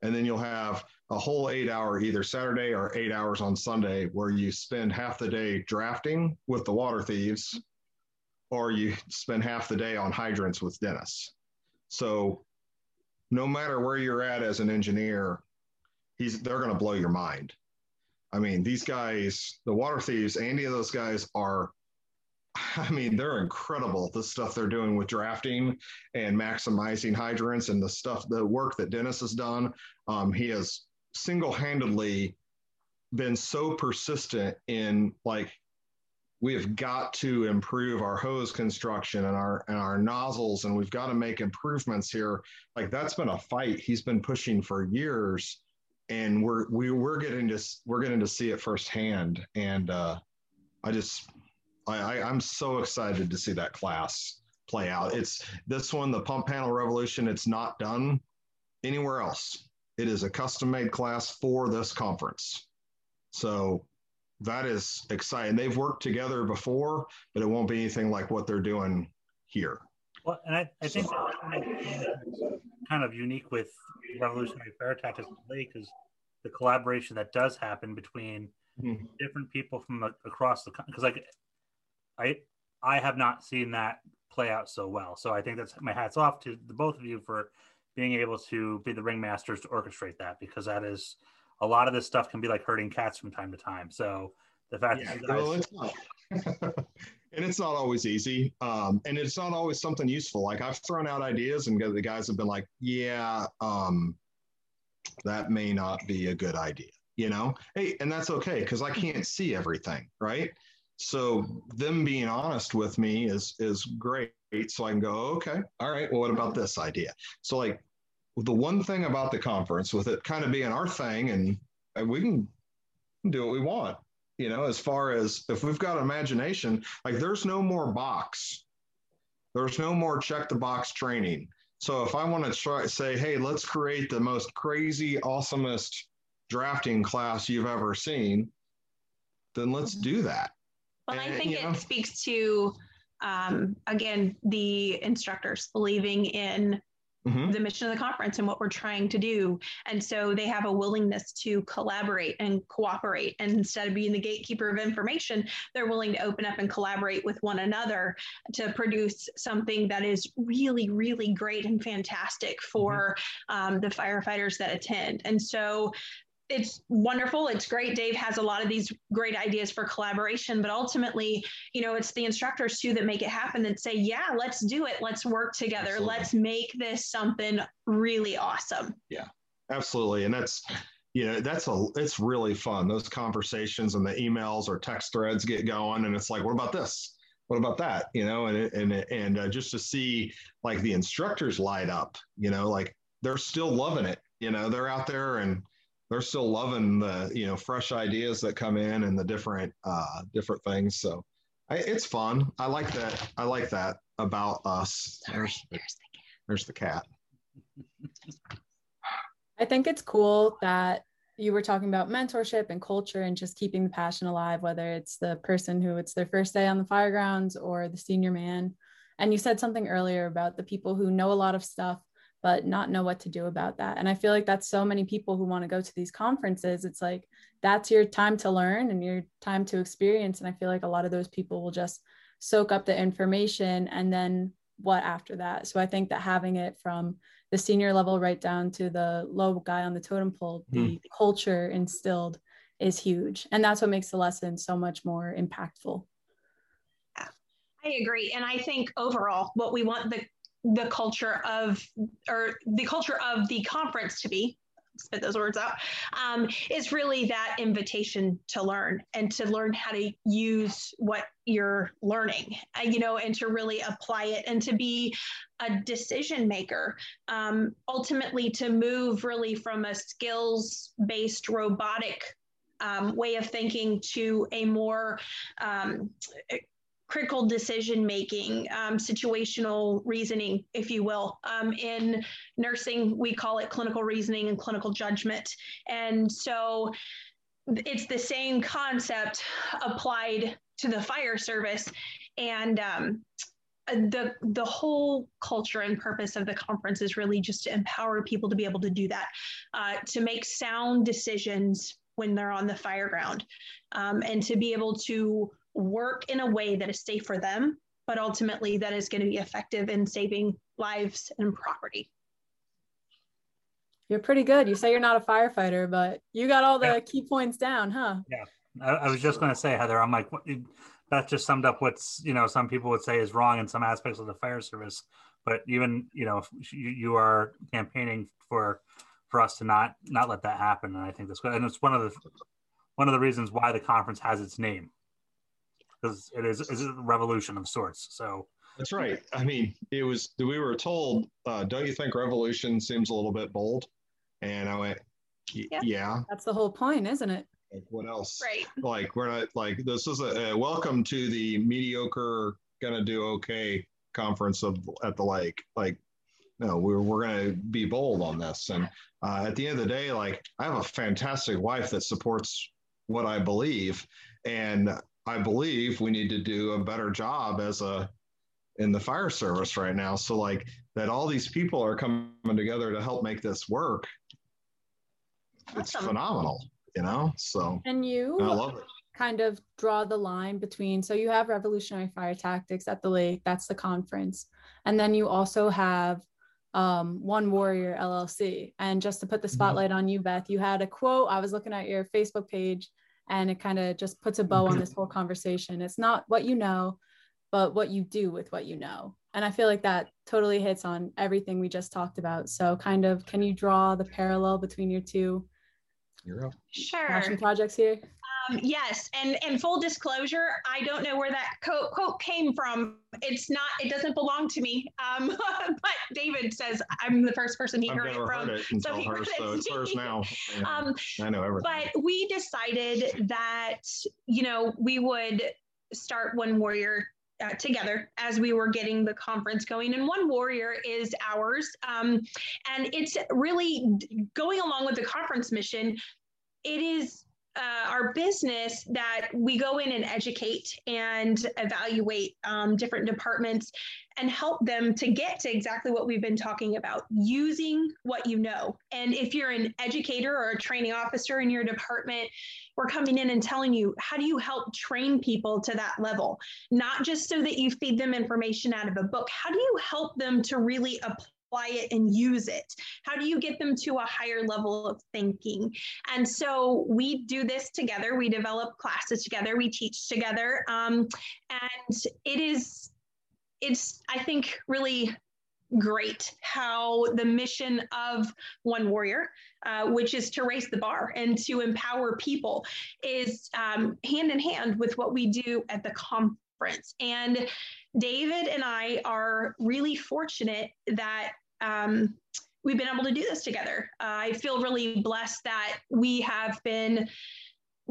C: and then you'll have a whole eight hour either Saturday or eight hours on Sunday where you spend half the day drafting with the water thieves or you spend half the day on hydrants with Dennis. So no matter where you're at as an engineer, he's they're going to blow your mind. I mean, these guys, the water thieves, any of those guys are I mean, they're incredible. The stuff they're doing with drafting and maximizing hydrants and the stuff, the work that Dennis has done. Um, he has single handedly been so persistent in like we have got to improve our hose construction and our and our nozzles and we've got to make improvements here like that's been a fight he's been pushing for years and we're we, we're getting to we're getting to see it firsthand and uh i just I, I i'm so excited to see that class play out it's this one the pump panel revolution it's not done anywhere else it is a custom made class for this conference. So that is exciting. They've worked together before, but it won't be anything like what they're doing here.
A: Well, and I, I think so. kind of unique with Revolutionary Fire Tactics Lake is the collaboration that does happen between mm-hmm. different people from across the because like I I have not seen that play out so well. So I think that's my hats off to the both of you for being able to be the ringmasters to orchestrate that because that is a lot of this stuff can be like hurting cats from time to time. So the fact yeah, that
C: it's not. [laughs] and it's not always easy. Um, and it's not always something useful. Like I've thrown out ideas and the guys have been like, yeah, um, that may not be a good idea, you know? Hey, and that's okay because I can't see everything, right? So them being honest with me is is great. So I can go, okay, all right, well, what about this idea? So like the one thing about the conference, with it kind of being our thing, and, and we can do what we want, you know, as far as if we've got imagination, like there's no more box. There's no more check the box training. So if I want to try say, hey, let's create the most crazy, awesomest drafting class you've ever seen, then let's mm-hmm. do that.
B: Well, and, I think it know, speaks to, um, again, the instructors believing in mm-hmm. the mission of the conference and what we're trying to do. And so they have a willingness to collaborate and cooperate. And instead of being the gatekeeper of information, they're willing to open up and collaborate with one another to produce something that is really, really great and fantastic for mm-hmm. um, the firefighters that attend. And so it's wonderful. It's great. Dave has a lot of these great ideas for collaboration, but ultimately, you know, it's the instructors too that make it happen that say, yeah, let's do it. Let's work together. Absolutely. Let's make this something really awesome.
C: Yeah, absolutely. And that's, you know, that's a, it's really fun. Those conversations and the emails or text threads get going. And it's like, what about this? What about that? You know, and, and, and uh, just to see like the instructors light up, you know, like they're still loving it. You know, they're out there and, they're still loving the you know fresh ideas that come in and the different uh, different things. So I, it's fun. I like that. I like that about us. There's, there's the cat.
D: I think it's cool that you were talking about mentorship and culture and just keeping the passion alive, whether it's the person who it's their first day on the fire grounds or the senior man. And you said something earlier about the people who know a lot of stuff but not know what to do about that. And I feel like that's so many people who want to go to these conferences. It's like that's your time to learn and your time to experience. And I feel like a lot of those people will just soak up the information and then what after that. So I think that having it from the senior level right down to the low guy on the totem pole, the mm. culture instilled is huge. And that's what makes the lesson so much more impactful.
B: I agree. And I think overall, what we want the the culture of or the culture of the conference to be spit those words out um, is really that invitation to learn and to learn how to use what you're learning uh, you know and to really apply it and to be a decision maker um, ultimately to move really from a skills based robotic um, way of thinking to a more um, critical decision making, um, situational reasoning, if you will. Um, in nursing, we call it clinical reasoning and clinical judgment. And so it's the same concept applied to the fire service. And um, the the whole culture and purpose of the conference is really just to empower people to be able to do that, uh, to make sound decisions when they're on the fire ground, um, and to be able to work in a way that is safe for them, but ultimately that is going to be effective in saving lives and property.
D: You're pretty good. You say you're not a firefighter, but you got all the yeah. key points down, huh?
A: Yeah. I, I was just going to say, Heather, I'm like, that just summed up what's, you know, some people would say is wrong in some aspects of the fire service. But even, you know, you, you are campaigning for for us to not not let that happen. And I think that's good. And it's one of the one of the reasons why the conference has its name because it is, is a revolution of sorts. So
C: that's right. I mean, it was we were told, uh, don't you think revolution seems a little bit bold? And I went, yeah. yeah.
D: That's the whole point, isn't it?
C: Like, what else?
B: Right.
C: Like we're not like this is a, a welcome to the mediocre gonna do okay conference of at the lake. Like no, we're, we're going to be bold on this. And uh, at the end of the day, like I have a fantastic wife that supports what I believe. And I believe we need to do a better job as a in the fire service right now. So like that all these people are coming together to help make this work. Awesome. It's phenomenal, you know? So
D: and you I love it. kind of draw the line between so you have revolutionary fire tactics at the lake, that's the conference. And then you also have um, One Warrior LLC. And just to put the mm-hmm. spotlight on you, Beth, you had a quote. I was looking at your Facebook page and it kind of just puts a bow on this whole conversation. It's not what you know, but what you do with what you know. And I feel like that totally hits on everything we just talked about. So, kind of, can you draw the parallel between your two
B: sure.
D: passion projects here?
B: Um, yes, and and full disclosure, I don't know where that quote, quote came from. It's not. It doesn't belong to me. Um, [laughs] but David says I'm the first person he
C: I've
B: heard it from.
C: Heard it so, he her, so it's hers now. [laughs] Yeah, um, I know everything.
B: But we decided that you know we would start one warrior uh, together as we were getting the conference going. And One Warrior is ours. Um, and it's really going along with the conference mission it is uh, our business that we go in and educate and evaluate um, different departments and help them to get to exactly what we've been talking about using what you know. And if you're an educator or a training officer in your department, we're coming in and telling you how do you help train people to that level, not just so that you feed them information out of a book. How do you help them to really apply? Apply it and use it? How do you get them to a higher level of thinking? And so we do this together. We develop classes together. We teach together. Um, and it is, it's, I think, really great how the mission of One Warrior, uh, which is to raise the bar and to empower people, is um, hand in hand with what we do at the conference. And David and I are really fortunate that um, we've been able to do this together. Uh, I feel really blessed that we have been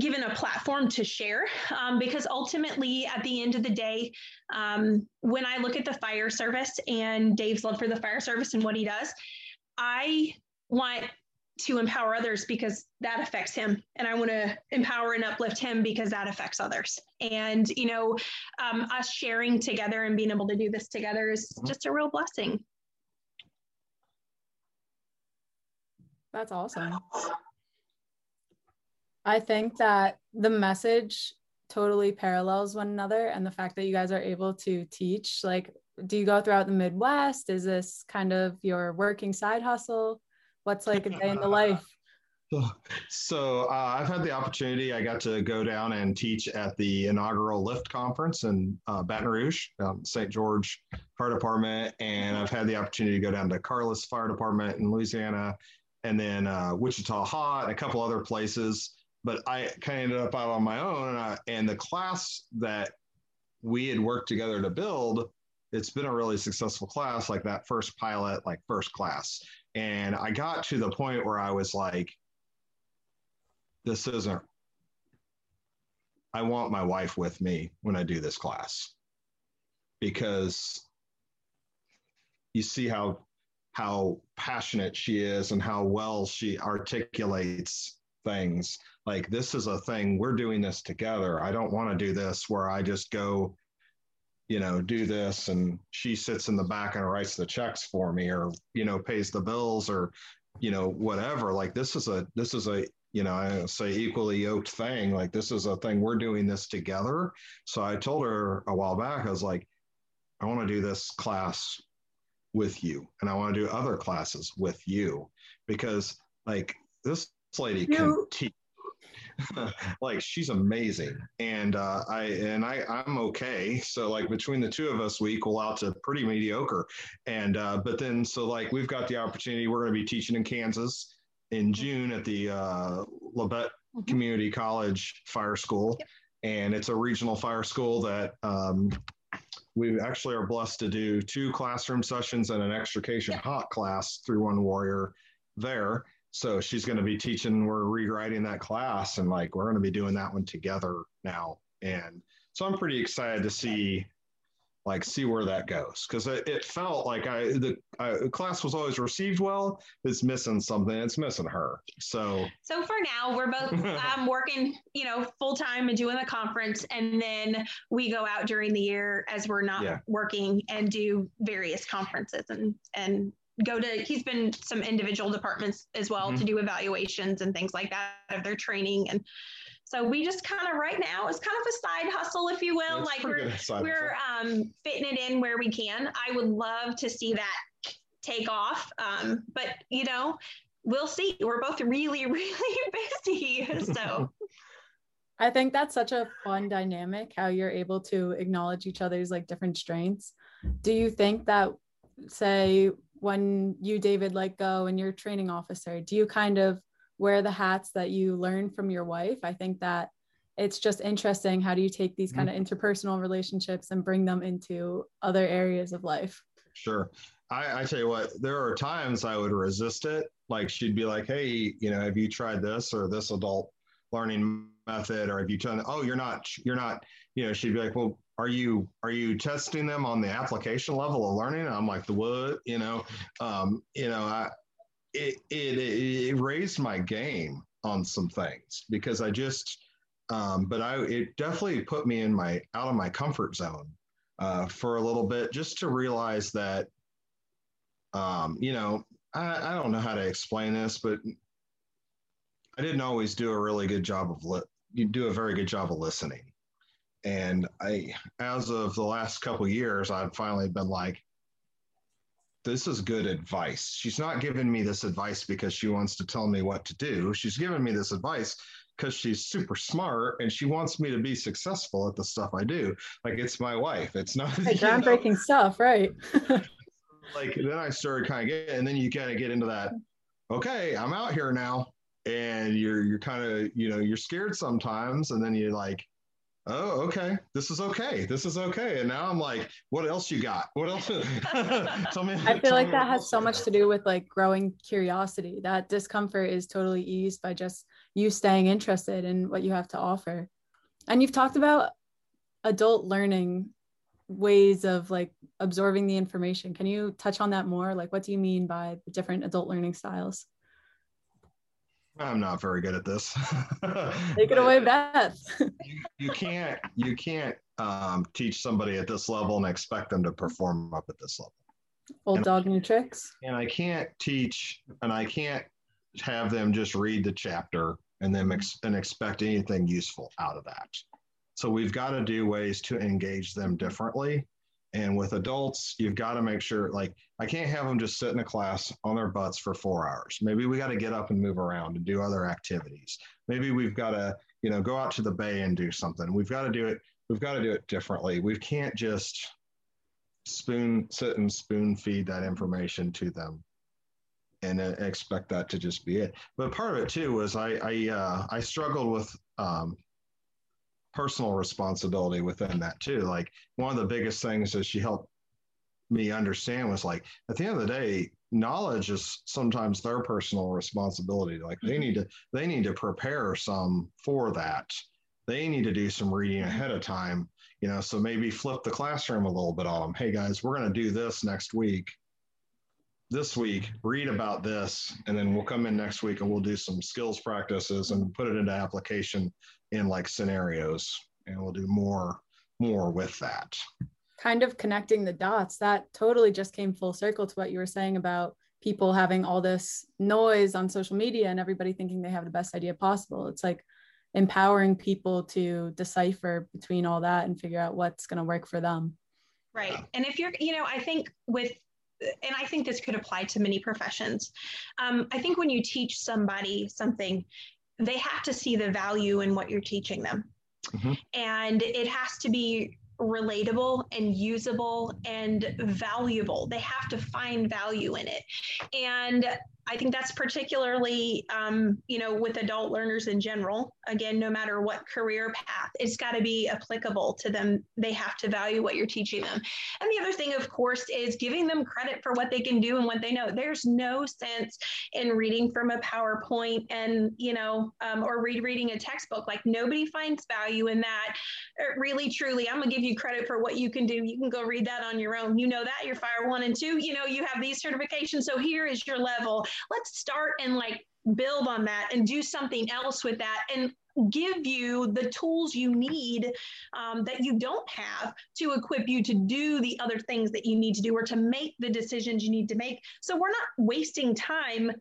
B: given a platform to share um, because ultimately at the end of the day um, when i look at the fire service and dave's love for the fire service and what he does i want to empower others because that affects him. And i want to empower and uplift him because that affects others. And you know um, us sharing together and being able to do this together is just a real blessing
D: That's awesome. I think that the message totally parallels one another and the fact that you guys are able to teach like do you go throughout the midwest? Is this kind of your working side hustle? What's like a day in the [laughs] life?
C: So uh, i've had the opportunity. I got to go down and teach at the inaugural lift conference in uh, baton rouge um, st george fire department. And i've had the opportunity to go down to carlos fire department in louisiana and then uh, Wichita Hot, a couple other places. But I kind of ended up out on my own, and, I, and the class that we had worked together to build, it's been a really successful class, like that first pilot, like first class. And I got to the point where I was like, this isn't. I want my wife with me when I do this class because you see how how passionate she is and how well she articulates things. Like, this is a thing, we're doing this together. I don't want to do this where I just go, you know, do this and she sits in the back and writes the checks for me or, you know, pays the bills or, you know, whatever. Like, this is a, this is a, you know, I say equally yoked thing. Like, this is a thing, we're doing this together. So I told her a while back, I was like, I want to do this class with you and I want to do other classes with you because like this lady you. can teach [laughs] like she's amazing and uh, i and i i'm okay so like between the two of us we equal out to pretty mediocre and uh, but then so like we've got the opportunity we're going to be teaching in kansas in june at the uh, labette mm-hmm. community college fire school yep. and it's a regional fire school that um, we actually are blessed to do two classroom sessions and an extrication hot class through one warrior there. So she's going to be teaching we're rewriting that class and like we're going to be doing that one together now. And so i'm pretty excited to see like see where that goes because it, it, felt like I the class was always received well. It's missing something. It's missing her. So
B: so for now we're both [laughs] um, working you know full time and doing the conference, and then we go out during the year as we're not yeah. working and do various conferences and and go to he's been some individual departments as well mm-hmm. to do evaluations and things like that of their training and so we just kind of right now it's kind of a side hustle, if you will. like we're we're um, fitting it in where we can. I would love to see that take off, um, but you know, we'll see. We're both really [laughs] really busy, so.
D: I think that's such a fun dynamic how you're able to acknowledge each other's like different strengths. Do you think that say when you David let go and you're training officer, do you kind of wear the hats that you learn from your wife. I think that it's just interesting. How do you take these kind of mm-hmm. interpersonal relationships and bring them into other areas of life?
C: Sure. I, I tell you what, there are times I would resist it. Like she'd be like, Hey, you know, have you tried this or this adult learning method? Or have you done, oh, you're not, you're not, you know, she'd be like, well, are you are you testing them on the application level of learning? I'm like, the what? You know, um, you know, I it, it, it raised my game on some things because I just, um, but I it definitely put me in my out of my comfort zone uh, for a little bit just to realize that, um, you know, I, I don't know how to explain this, but I didn't always do a really good job of li- you do a very good job of listening. And I, as of the last couple years, I've finally been like, this is good advice. She's not giving me this advice because she wants to tell me what to do. She's giving me this advice because she's super smart and she wants me to be successful at the stuff I do. Like it's my wife. It's not [laughs]
D: hey, groundbreaking know, stuff, right? [laughs]
C: like then I started kind of getting, and then you kind of get into that. Okay, I'm out here now, and you're you're kind of you know you're scared sometimes, and then you're like, oh okay. This is okay. This is okay. And now i'm like what else you got? What else? [laughs]
D: Tell me i feel like that has so much to do with like growing curiosity. That discomfort is totally eased by just you staying interested in what you have to offer. And you've talked about adult learning ways of like absorbing the information. Can you touch on that more? Like what do you mean by the different adult learning styles
C: I'm not very good at this. [laughs]
D: Take it away, Beth.
C: you, you, can't you can't um, teach somebody at this level and expect them to perform up at this level.
D: Old and dog, new tricks.
C: And I can't teach, and I can't have them just read the chapter and then ex- and expect anything useful out of that. So we've got to do ways to engage them differently and with adults, you've got to make sure, like, I can't have them just sit in a class on their butts for four hours. Maybe we got to get up and move around and do other activities. Maybe we've got to, you know, go out to the bay and do something. We've got to do it. We've got to do it differently. We can't just spoon, sit and spoon feed that information to them and expect that to just be it. But part of it too was I, I, uh, I struggled with, um, personal responsibility within that too. Like one of the biggest things that she helped me understand was like at the end of the day, knowledge is sometimes their personal responsibility. Like they mm-hmm. need to they need to prepare some for that. They need to do some reading ahead of time. You know, so maybe flip the classroom a little bit on them. Hey guys, we're going to do this next week. This week, read about this, and then we'll come in next week and we'll do some skills practices and put it into application in like scenarios. And we'll do more more with that.
D: Kind of connecting the dots that totally just came full circle to what you were saying about people having all this noise on social media and everybody thinking they have the best idea possible. It's like empowering people to decipher between all that and figure out what's going to work for them.
B: Right. And if you're you know i think with and I think this could apply to many professions. Um, I think when you teach somebody something, they have to see the value in what you're teaching them. Mm-hmm. And it has to be relatable and usable and valuable. They have to find value in it. And I think that's particularly, um, you know, with adult learners in general. Again, no matter what career path, it's got to be applicable to them. They have to value what you're teaching them. And the other thing, of course, is giving them credit for what they can do and what they know. There's no sense in reading from a PowerPoint and, you know, um, or rereading a textbook. Like nobody finds value in that. Er, really, truly, I'm going to give you credit for what you can do. You can go read that on your own. You know that you're fire one and two. You know, you have these certifications. So here is your level let's start and like build on that and do something else with that and give you the tools you need um, that you don't have to equip you to do the other things that you need to do or to make the decisions you need to make. So we're not wasting time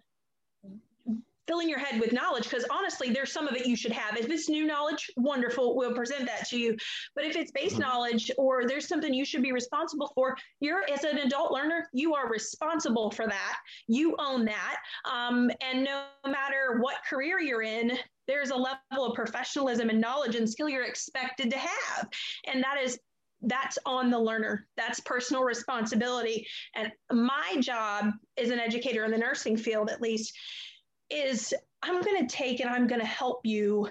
B: filling your head with knowledge because honestly there's some of it you should have. If it's new knowledge wonderful we'll present that to you. But if it's base mm-hmm. knowledge or there's something you should be responsible for you're as an adult learner you are responsible for that. You own that. Um, and no matter what career you're in there's a level of professionalism and knowledge and skill you're expected to have. And that is that's on the learner. That's personal responsibility. And my job as an educator in the nursing field at least is I'm going to take and I'm going to help you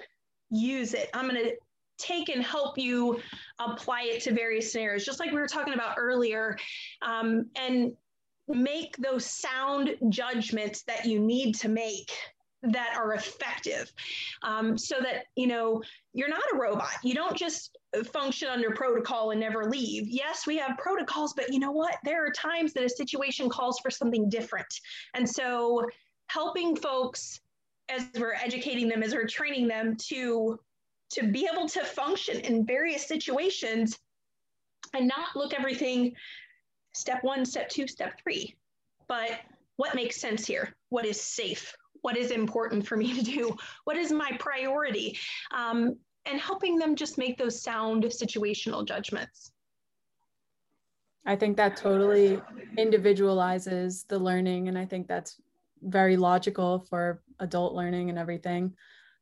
B: use it. I'm going to take and help you apply it to various scenarios, just like we were talking about earlier, um, and make those sound judgments that you need to make that are effective. Um, so that you know you're not a robot. You don't just function under protocol and never leave. Yes we have protocols but you know what? There are times that a situation calls for something different. And so helping folks as we're educating them, as we're training them to to be able to function in various situations and not look everything step one, step two, step three, but what makes sense here? What is safe? What is important for me [laughs] to do? What is my priority? Um, and helping them just make those sound situational judgments.
D: I think that totally individualizes the learning. And I think that's very logical for adult learning and everything.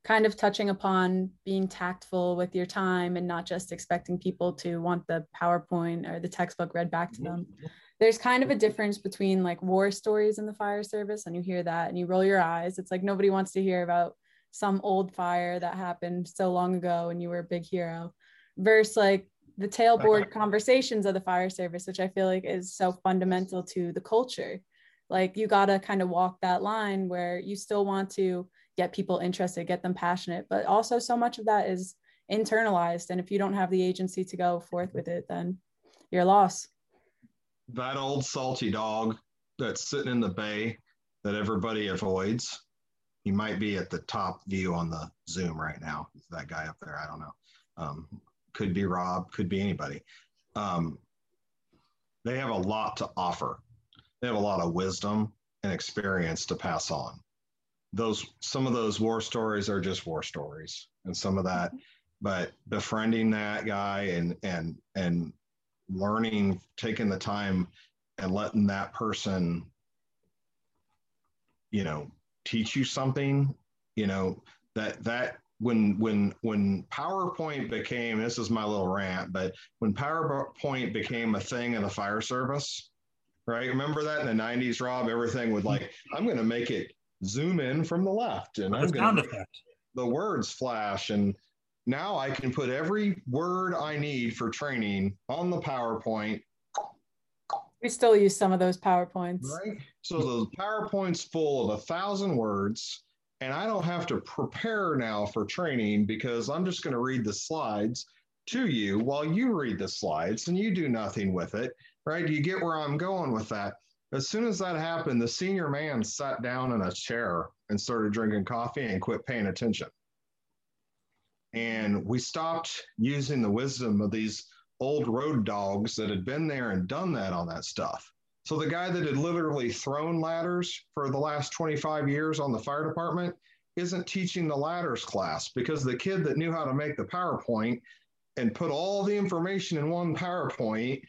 D: Kind of touching upon being tactful with your time and not just expecting people to want the PowerPoint or the textbook read back to them. There's kind of a difference between like war stories in the fire service, and you hear that and you roll your eyes. It's like nobody wants to hear about some old fire that happened so long ago and you were a big hero versus like the tailboard [laughs] conversations of the fire service which i feel like is so fundamental to the culture like you got to kind of walk that line where you still want to get people interested get them passionate but also so much of that is internalized and if you don't have the agency to go forth with it then you're lost
C: that old salty dog that's sitting in the bay that everybody avoids he might be at the top view on the Zoom right now. That guy up there, I don't know. Um, could be Rob, could be anybody. Um, they have a lot to offer. They have a lot of wisdom and experience to pass on. Those some of those war stories are just war stories, and some of that, but befriending that guy and and and learning, taking the time and letting that person, you know, teach you something you know that that when when when PowerPoint became this is my little rant, but when PowerPoint became a thing in the fire service, right? Remember that in the 90s, Rob? Everything would like, I'm gonna make it zoom in from the left and I'm gonna the words flash and now I can put every word I need for training on the PowerPoint
D: we still use some of those PowerPoints.
C: Right. So the PowerPoint's full of a thousand words, and I don't have to prepare now for training because I'm just going to read the slides to you while you read the slides and you do nothing with it. Right. You get where I'm going with that. As soon as that happened, the senior man sat down in a chair and started drinking coffee and quit paying attention. And we stopped using the wisdom of these old road dogs that had been there and done that on that stuff. So the guy that had literally thrown ladders for the last 25 years on the fire department isn't teaching the ladders class because the kid that knew how to make the PowerPoint and put all the information in one PowerPoint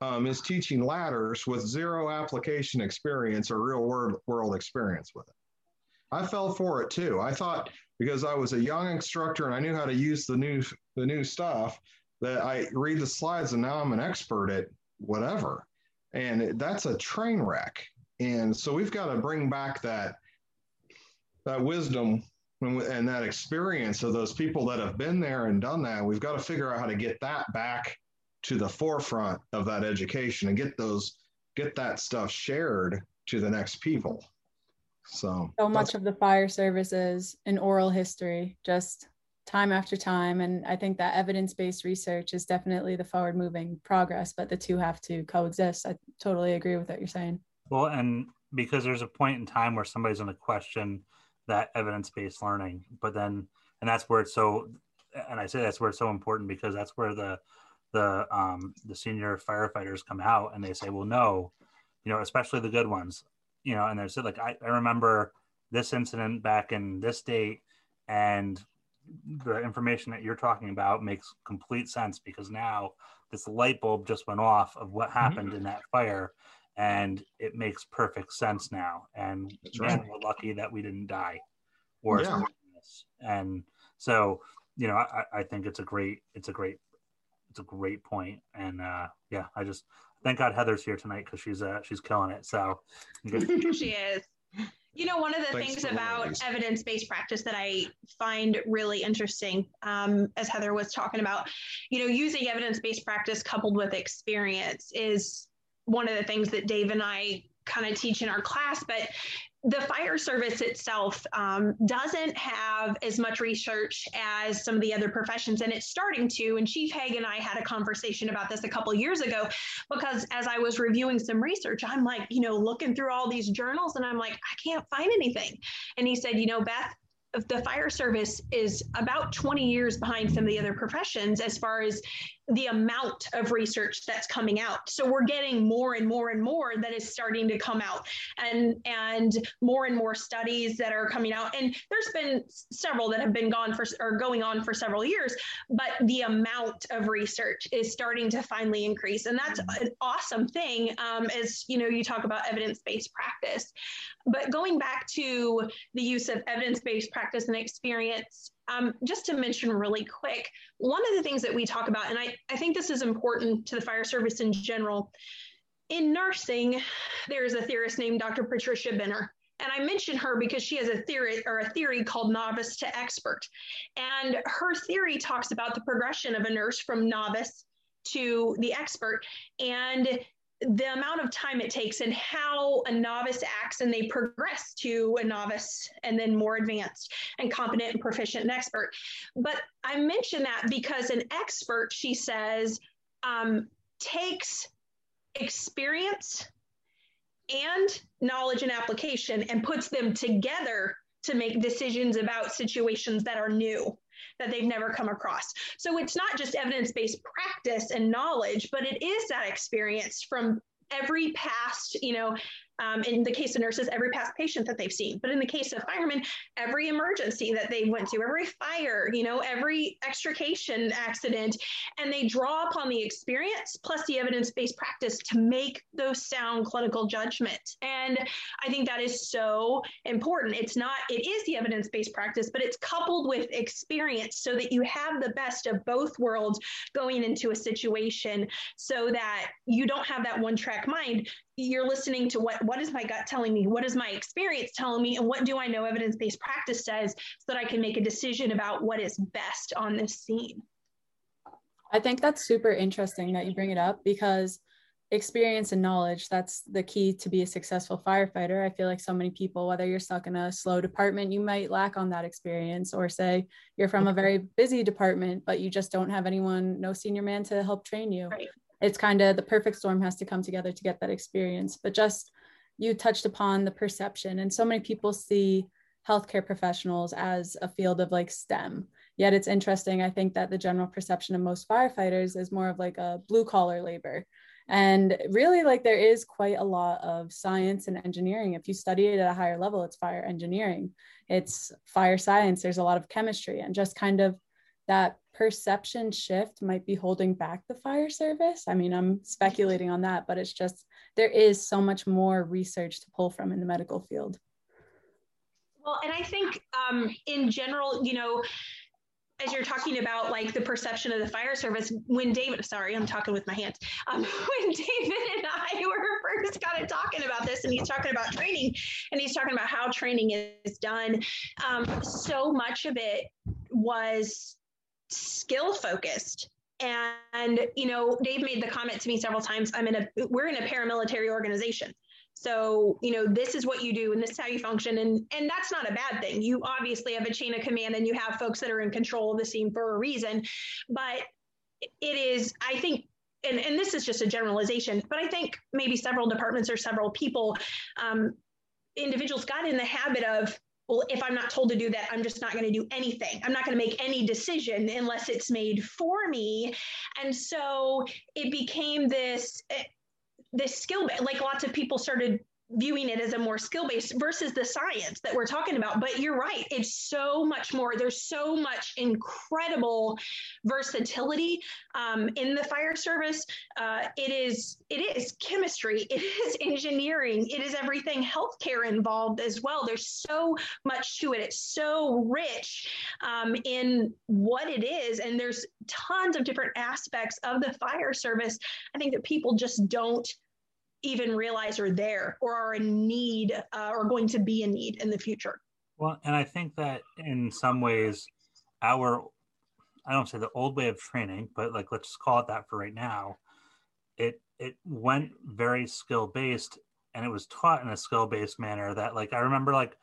C: um, is teaching ladders with zero application experience or real world, world experience with it. I fell for it too. I thought because I was a young instructor and I knew how to use the new the new stuff that I read the slides and now I'm an expert at whatever. And that's a train wreck. And so we've got to bring back that that wisdom and that experience of those people that have been there and done that. We've got to figure out how to get that back to the forefront of that education and get those get that stuff shared to the next people. So
D: so much of the fire services in oral history, just time after time. And I think that evidence based research is definitely the forward moving progress, but the two have to coexist. I totally agree with what you're saying.
A: Well, and because there's a point in time where somebody's going to question that evidence based learning, but then, and that's where it's so, and I say that's where it's so important because that's where the, the, um, the senior firefighters come out and they say, well, no, you know, especially the good ones, you know, and they said, like, I, I remember this incident back in this date and the information that you're talking about makes complete sense because now this light bulb just went off of what mm-hmm. happened mm-hmm. in that fire and it makes perfect sense now and That's man right. we're lucky that we didn't die or yeah. and so you know I, I think it's a great it's a great it's a great point. And uh yeah i just thank god heather's here tonight because she's uh she's killing it. So [laughs]
B: she is. You know, one of the Thanks things about evidence based practice that I find really interesting, um, as Heather was talking about, you know, using evidence based practice coupled with experience is one of the things that Dave and I kind of teach in our class. But the fire service itself um, doesn't have as much research as some of the other professions, and it's starting to. And Chief Haigh and I had a conversation about this a couple years ago because as I was reviewing some research, I'm like, you know, looking through all these journals, and I'm like, I can't find anything. And he said, you know, Beth, the fire service is about 20 years behind some of the other professions as far as the amount of research that's coming out. So we're getting more and more and more that is starting to come out and and more and more studies that are coming out. And there's been several that have been gone for or going on for several years, but the amount of research is starting to finally increase. And that's an awesome thing um, as you know, you talk about evidence-based practice. But going back to the use of evidence-based practice and experience um, just to mention really quick, one of the things that we talk about, and I, I think this is important to the fire service in general, in nursing, there's a theorist named Dr. Patricia Benner. And I mention her because she has a theory or a theory called novice to expert. And her theory talks about the progression of a nurse from novice to the expert. And the amount of time it takes and how a novice acts and they progress to a novice and then more advanced and competent and proficient and expert. But I mention that because an expert, she says, um, takes experience and knowledge and application and puts them together to make decisions about situations that are new that they've never come across. So it's not just evidence based practice and knowledge, but it is that experience from every past, you know, um, in the case of nurses, every past patient that they've seen. But in the case of firemen, every emergency that they went to, every fire, you know, every extrication accident, and they draw upon the experience plus the evidence based practice to make those sound clinical judgments. And I think that is so important. It's not, it is the evidence based practice, but it's coupled with experience so that you have the best of both worlds going into a situation so that you don't have that one track mind you're listening to what what is my gut telling me? What is my experience telling me? And what do i know evidence-based practice says so that i can make a decision about what is best on this scene?
D: I think that's super interesting that you bring it up because experience and knowledge that's the key to be a successful firefighter. I feel like so many people whether you're stuck in a slow department you might lack on that experience or say you're from a very busy department but you just don't have anyone no senior man to help train you. Right it's kind of the perfect storm has to come together to get that experience. But just you touched upon the perception, and so many people see healthcare professionals as a field of like STEM. Yet it's interesting. I think that the general perception of most firefighters is more of like a blue collar labor. And really, like, there is quite a lot of science and engineering. If you study it at a higher level, it's fire engineering, it's fire science, there's a lot of chemistry, and just kind of that perception shift might be holding back the fire service. I mean, I'm speculating on that, but it's just there is so much more research to pull from in the medical field.
B: Well, and I think um, in general, you know, as you're talking about like the perception of the fire service, when David, sorry, I'm talking with my hands. Um, [laughs] when David and I were first kind of talking about this, and he's talking about training, and he's talking about how training is done, um, so much of it was skill focused. And you know dave made the comment to me several times i'm in a we're in a paramilitary organization. So you know this is what you do and this is how you function. And and that's not a bad thing. You obviously have a chain of command and you have folks that are in control of the scene for a reason. But it is i think and, and this is just a generalization but i think maybe several departments or several people um, individuals got in the habit of well, if I'm not told to do that, I'm just not going to do anything. I'm not going to make any decision unless it's made for me. And so it became this eh, this skill like lots of people started viewing it as a more skill based versus the science that we're talking about. But you're right, it's so much more. There's so much incredible versatility um, in the fire service. Uh, it is it is chemistry, [laughs] it is engineering, it is everything healthcare involved as well. There's so much to it. It's so rich um, in what it is, and there's tons of different aspects of the fire service. I think that people just don't even realize are there or are in need uh, or going to be in need in the future.
A: Well, and I think that in some ways, our, I don't say the old way of training, but like let's call it that for right now, it it went very skill based, and it was taught in a skill-based manner that like I remember like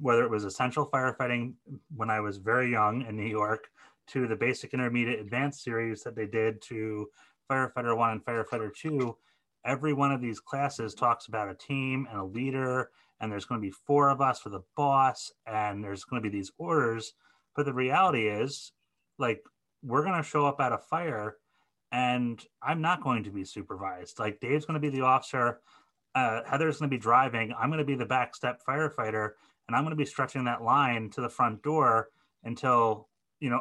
A: whether it was essential firefighting when I was very young in New York to the basic intermediate advanced series that they did to firefighter 1 and firefighter 2 every one of these classes talks about a team and a leader and there's going to be four of us for the boss and there's going to be these orders. But the reality is like we're going to show up at a fire and i'm not going to be supervised. Like dave's going to be the officer uh, heather's going to be driving i'm going to be the back step firefighter and i'm going to be stretching that line to the front door until you know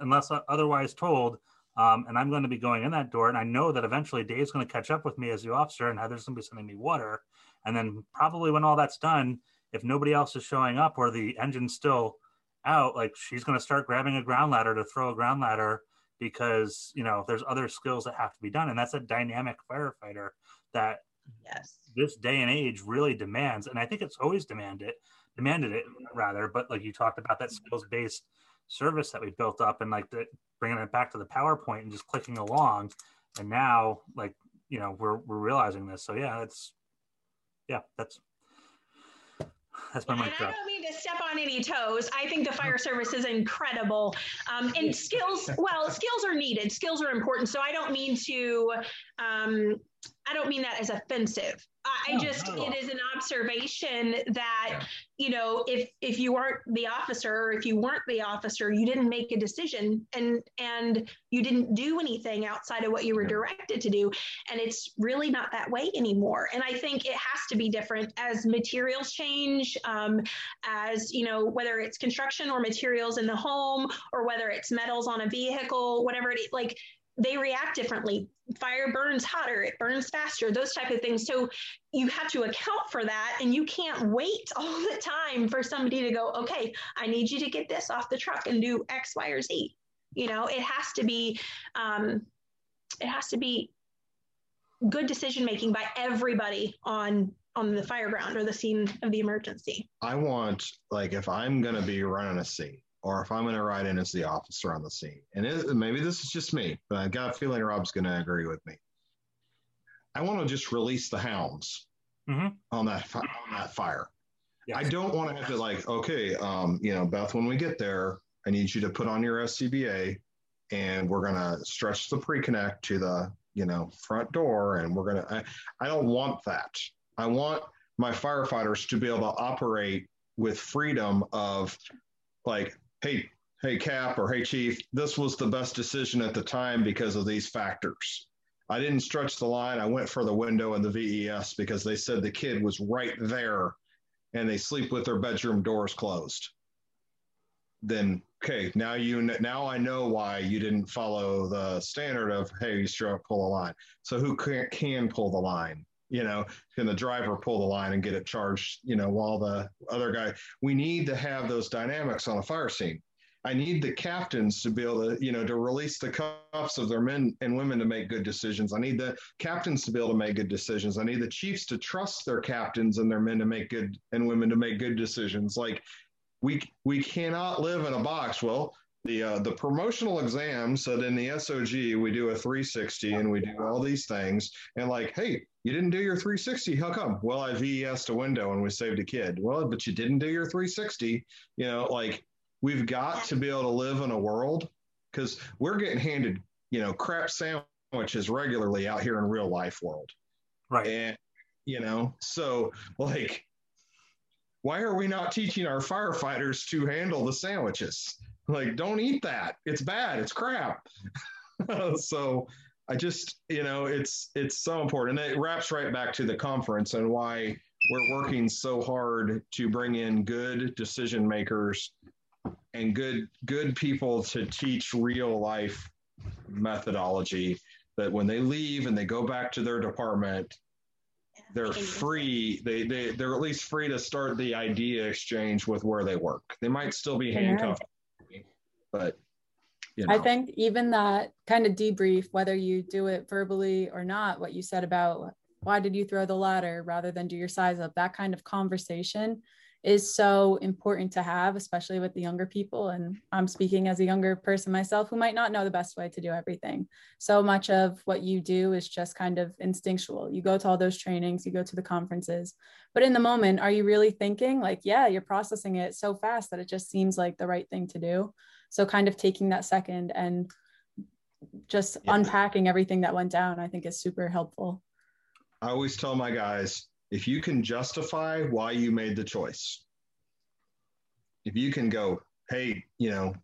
A: unless otherwise told um, and I'm going to be going in that door. And I know that eventually Dave's going to catch up with me as the officer and Heather's going to be sending me water. And then probably when all that's done, if nobody else is showing up or the engine's still out, like she's going to start grabbing a ground ladder to throw a ground ladder because, you know, there's other skills that have to be done. And that's a dynamic firefighter that
B: yes.
A: this day and age really demands. And I think it's always demanded, demanded it rather, but like you talked about that skills based service that we built up and like the, bringing it back to the PowerPoint and just clicking along. And now, like, you know, we're, we're realizing this. So yeah, it's, yeah, that's, that's my mic
B: drop. I don't mean to step on any toes. I think the fire service is incredible. Um, and skills, well, skills are needed. Skills are important. So I don't mean to, um, I don't mean that as offensive. I no, just no. it is an observation that you know if if you aren't the officer or if you weren't the officer, you didn't make a decision and and you didn't do anything outside of what you were directed to do, and it's really not that way anymore. And I think it has to be different as materials change, um, as you know whether it's construction or materials in the home or whether it's metals on a vehicle, whatever it is, like they react differently. Fire burns hotter it burns faster those type of things. So you have to account for that and you can't wait [laughs] all the time for somebody to go okay i need you to get this off the truck and do x y or z. You know it has to be um, it has to be good decision making by everybody on on the fire ground or the scene of the emergency.
C: I want like if i'm going to be running a scene or if I'm going to ride in as the officer on the scene. And it, maybe this is just me, but I got a feeling Rob's going to agree with me. I want to just release the hounds mm-hmm. on that on that fire. Yes. I don't want to have to like, okay, um, you know, Beth, when we get there, I need you to put on your SCBA, and we're gonna stretch the pre-connect to the you know front door, and we're gonna. I, I don't want that. I want my firefighters to be able to operate with freedom of like hey, hey, Cap or hey, Chief, this was the best decision at the time because of these factors. I didn't stretch the line. I went for the window and the VES because they said the kid was right there and they sleep with their bedroom doors closed. Then, okay, now you now I know why you didn't follow the standard of hey, you should pull a line. So who can, can pull the line? You know, can the driver pull the line and get it charged, you know, while the other guy, we need to have those dynamics on a fire scene. I need the captains to be able to, you know, to release the cuffs of their men and women to make good decisions. I need the captains to be able to make good decisions. I need the chiefs to trust their captains and their men to make good and women to make good decisions. Like we we cannot live in a box. Well, the uh, the promotional exam said in the SOG we do a 360 and we do all these things. And like hey you didn't do your 360 how come? Well I VES a window and we saved a kid. Well but you didn't do your 360 you know like we've got to be able to live in a world because we're getting handed you know crap sandwiches regularly out here in real life world.
A: Right.
C: And you know so like why are we not teaching our firefighters to handle the sandwiches like, don't eat that. It's bad. It's crap. [laughs] so I just, you know, it's it's so important. And it wraps right back to the conference and why we're working so hard to bring in good decision makers and good good people to teach real life methodology that when they leave and they go back to their department they're free they, they they're at least free to start the idea exchange with where they work they might still be handcuffed but
D: you know. I think even that kind of debrief, whether you do it verbally or not, what you said about why did you throw the ladder rather than do your size up, that kind of conversation is so important to have, especially with the younger people. And I'm speaking as a younger person myself who might not know the best way to do everything. So much of what you do is just kind of instinctual. You go to all those trainings, you go to the conferences, but in the moment, are you really thinking like, yeah, you're processing it so fast that it just seems like the right thing to do? So, kind of taking that second and just yeah. unpacking everything that went down, I think is super helpful.
C: I always tell my guys if you can justify why you made the choice, if you can go, hey, you know,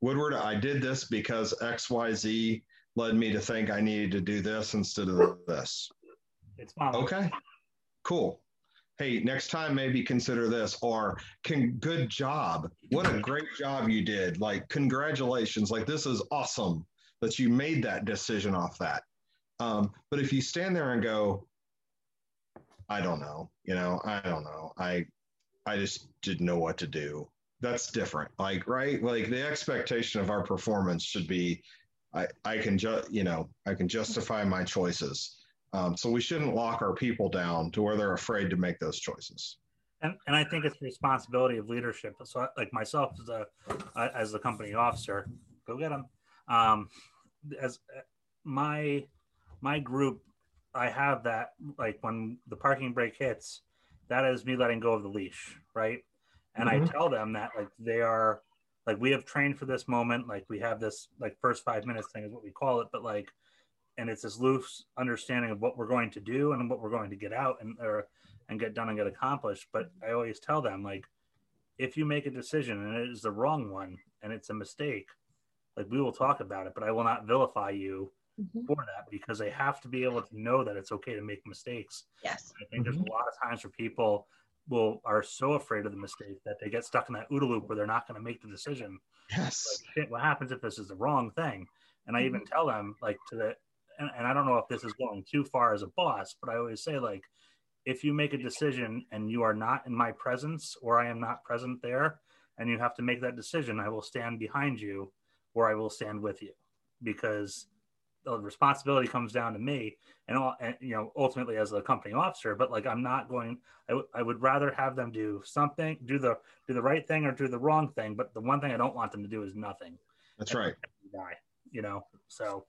C: Woodward, I did this because XYZ led me to think I needed to do this instead of this.
A: It's fine.
C: Okay, cool. Hey, next time maybe consider this or can good job. What a great job you did. Like congratulations. Like this is awesome that you made that decision off that. Um, but if you stand there and go, I don't know. You know, I don't know. I I just didn't know what to do. That's different. Like, right? Like the expectation of our performance should be I I can just, you know, I can justify my choices. Um, so we shouldn't lock our people down to where they're afraid to make those choices.
A: And, and I think it's the responsibility of leadership. So, like myself as a as the company officer, go get them. Um, as my my group I have that like when the parking brake hits, that is me letting go of the leash, right? And mm-hmm. I tell them that like they are like we have trained for this moment, like we have this like first five minutes thing is what we call it, but like and it's this loose understanding of what we're going to do and what we're going to get out and or and get done and get accomplished. But I always tell them like if you make a decision and it is the wrong one and it's a mistake, like we will talk about it, but I will not vilify you mm-hmm. for that because they have to be able to know that it's okay to make mistakes.
B: Yes.
A: I think mm-hmm. there's a lot of times where people will are so afraid of the mistake that they get stuck in that OODA loop where they're not going to make the decision.
C: Yes.
A: Like, what happens if this is the wrong thing? And I even mm-hmm. tell them like to the and, and I don't know if this is going too far as a boss, but I always say like if you make a decision and you are not in my presence or I am not present there and you have to make that decision, I will stand behind you or I will stand with you because the responsibility comes down to me and, all, and you know ultimately as a company officer but like i'm not going I, w- I would rather have them do something do the do the right thing or do the wrong thing but the one thing i don't want them to do is nothing.
C: That's right.
A: Die you know? So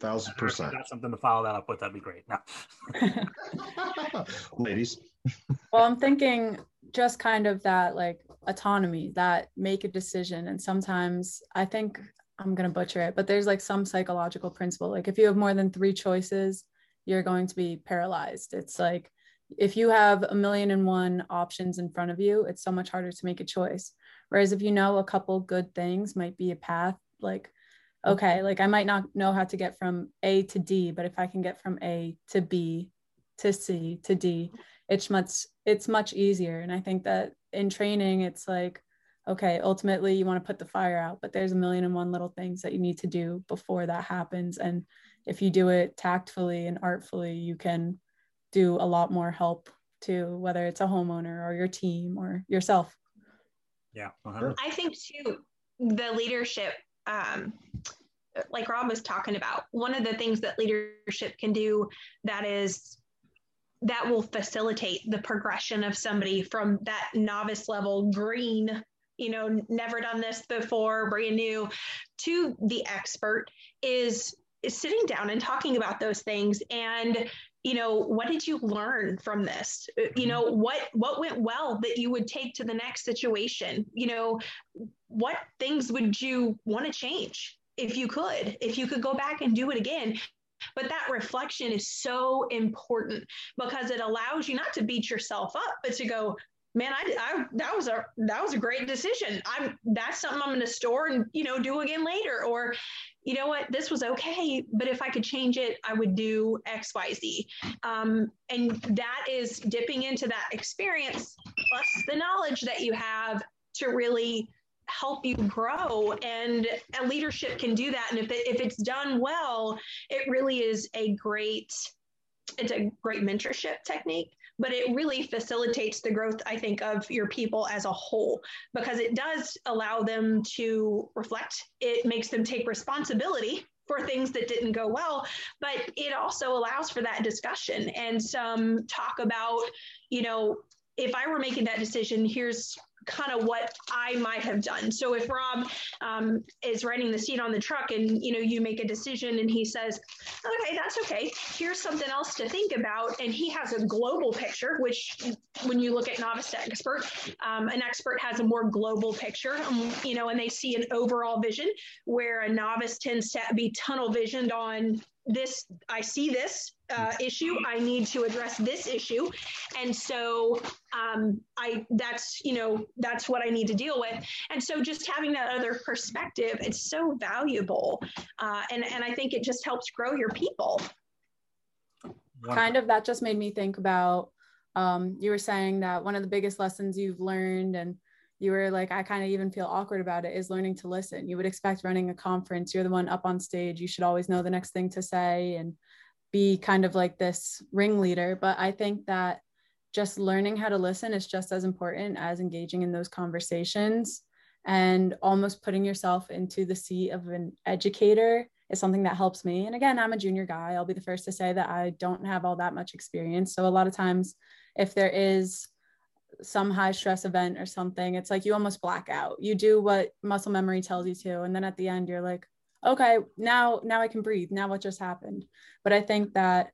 C: thousand percent.
A: got something to follow that up with that'd be great. No. [laughs] [laughs]
C: ladies. [laughs]
D: Well i'm thinking just kind of that like autonomy that make a decision and sometimes i think i'm going to butcher it but there's like some psychological principle like if you have more than three choices you're going to be paralyzed. It's like if you have a million and one options in front of you it's so much harder to make a choice. Whereas if you know a couple good things might be a path like Mm-hmm. okay like i might not know how to get from a to d but if i can get from a to b to c to d it's much it's much easier. And i think that in training it's like okay ultimately you want to put the fire out but there's a million and one little things that you need to do before that happens. And if you do it tactfully and artfully you can do a lot more help to whether it's a homeowner or your team or yourself.
A: Yeah
B: i think too the leadership um, like rob was talking about one of the things that leadership can do that is that will facilitate the progression of somebody from that novice level green you know never done this before brand new to the expert is, is sitting down and talking about those things and you know what did you learn from this you mm-hmm. know what what went well that you would take to the next situation you know what things would you want to change if you could if you could go back and do it again but that reflection is so important because it allows you not to beat yourself up, but to go, man, I, I that was a that was a great decision. I'm that's something I'm going to store and you know do again later. Or, you know what, this was okay, but if I could change it, I would do X, Y, Z. Um, and that is dipping into that experience plus the knowledge that you have to really help you grow. And a leadership can do that. And if, it, if it's done well it really is a great it's a great mentorship technique but it really facilitates the growth i think of your people as a whole because it does allow them to reflect. It makes them take responsibility for things that didn't go well, but it also allows for that discussion and some talk about, you know, if I were making that decision, here's kind of what I might have done. So if Rob um, is writing the seat on the truck and you know you make a decision and he says, okay, that's okay. Here's something else to think about, and he has a global picture, which when you look at novice to expert, um, an expert has a more global picture, um, you know, and they see an overall vision where a novice tends to be tunnel visioned on this i see this uh, issue. I need to address this issue. And so um, i that's you know that's what i need to deal with. And so just having that other perspective it's so valuable. Uh, and and i think it just helps grow your people.
D: Kind of that just made me think about um, you were saying that one of the biggest lessons you've learned and you were like, I kind of even feel awkward about it, is learning to listen. You would expect running a conference, you're the one up on stage, you should always know the next thing to say and be kind of like this ringleader. But I think that just learning how to listen is just as important as engaging in those conversations and almost putting yourself into the seat of an educator is something that helps me. And again, I'm a junior guy. I'll be the first to say that I don't have all that much experience. So a lot of times, if there is some high stress event or something, it's like you almost black out. You do what muscle memory tells you to, and then at the end you're like, okay, now now I can breathe. Now what just happened? But I think that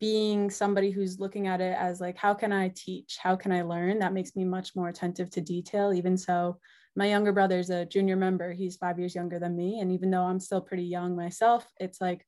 D: being somebody who's looking at it as like how can I teach? How can I learn? That makes me much more attentive to detail. Even so, my younger brother is a junior member. He's 5 years younger than me, and even though I'm still pretty young myself, it's like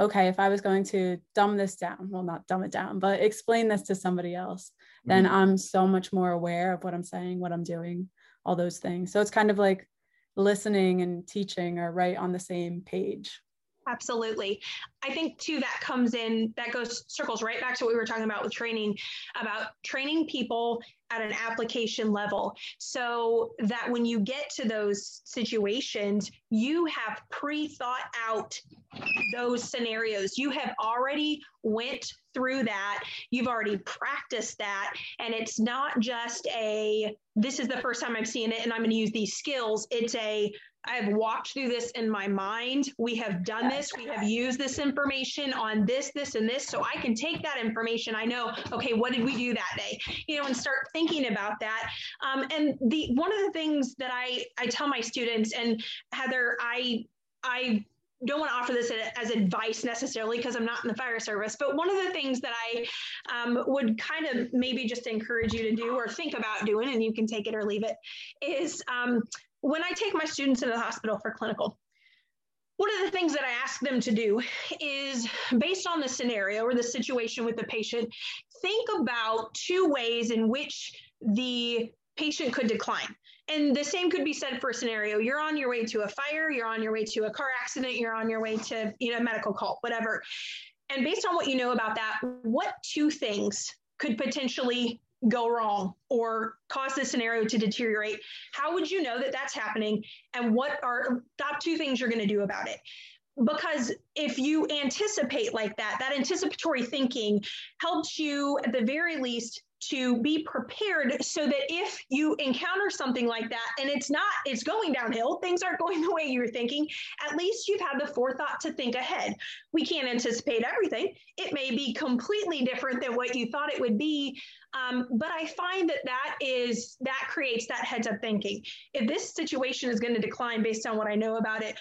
D: okay, if I was going to dumb this down, well, not dumb it down, but explain this to somebody else, mm-hmm. then I'm so much more aware of what I'm saying, what I'm doing, all those things. So it's kind of like listening and teaching are right on the same page.
B: Absolutely. I think too that comes in, that goes circles right back to what we were talking about with training, about training people at an application level so that when you get to those situations, you have pre-thought out those scenarios. You have already went through that. You've already practiced that. And it's not just a, this is the first time I'm seeing it and I'm going to use these skills. It's a, I have walked through this in my mind. We have done this. We have used this information on this, this, and this. So I can take that information. I know, okay, what did we do that day? You know, and start thinking about that. Um, and the one of the things that I I tell my students, and Heather, I I don't want to offer this as advice necessarily because I'm not in the fire service, but one of the things that I um, would kind of maybe just encourage you to do or think about doing, and you can take it or leave it, is um, when I take my students into the hospital for clinical, one of the things that I ask them to do is based on the scenario or the situation with the patient, think about two ways in which the patient could decline. And the same could be said for a scenario. You're on your way to a fire, you're on your way to a car accident, you're on your way to, you know, medical call, whatever. And based on what you know about that, what two things could potentially go wrong or cause the scenario to deteriorate how would you know that that's happening? And what are top two things you're going to do about it? Because if you anticipate like that that anticipatory thinking helps you at the very least to be prepared so that if you encounter something like that and it's not it's going downhill things aren't going [laughs] the way you're thinking at least you've had the forethought to think ahead. We can't anticipate everything. It may be completely different than what you thought it would be um, but i find that that is that creates that heads up thinking. If this situation is going to decline based on what i know about it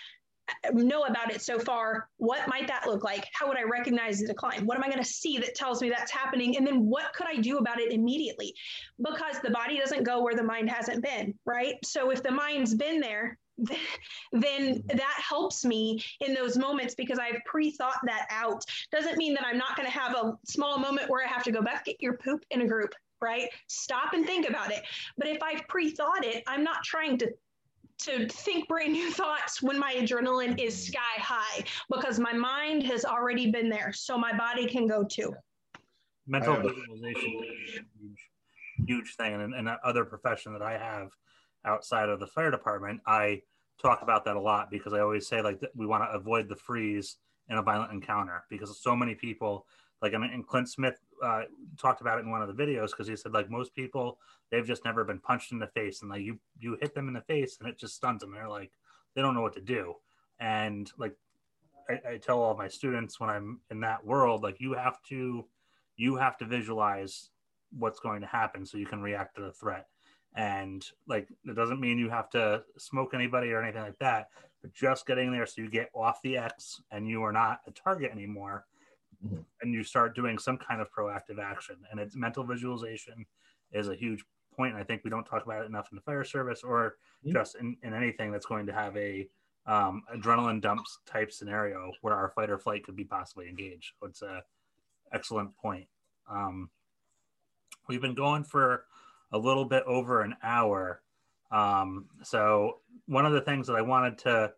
B: know about it so far, what might that look like? How would I recognize the decline? What am I going to see that tells me that's happening? And then what could I do about it immediately? Because the body doesn't go where the mind hasn't been, right? So if the mind's been there, [laughs] then mm-hmm. that helps me in those moments because I've pre-thought that out. Doesn't mean that I'm not going to have a small moment where I have to go back get your poop in a group, right? Stop and think about it. But if I've pre-thought it, I'm not trying to to think brand new thoughts when my adrenaline is sky high because my mind has already been there so my body can go too.
A: Mental visualization is a huge, huge thing. And, and other profession that i have outside of the fire department i talk about that a lot because i always say like we want to avoid the freeze in a violent encounter because so many people like and clint smith uh, talked about it in one of the videos because he said like most people they've just never been punched in the face and like you you hit them in the face and it just stuns them they're like they don't know what to do and like I, I tell all my students when I'm in that world, like you have to, you have to visualize what's going to happen so you can react to the threat. And like, it doesn't mean you have to smoke anybody or anything like that, but just getting there so you get off the X and you are not a target anymore. Mm-hmm. And you start doing some kind of proactive action. And it's mental visualization is a huge point. And I think we don't talk about it enough in the fire service or mm-hmm. just in, in anything that's going to have a um, adrenaline dumps type scenario where our fight or flight could be possibly engaged. So it's a excellent point. Um, we've been going for a little bit over an hour. Um, so one of the things that I wanted to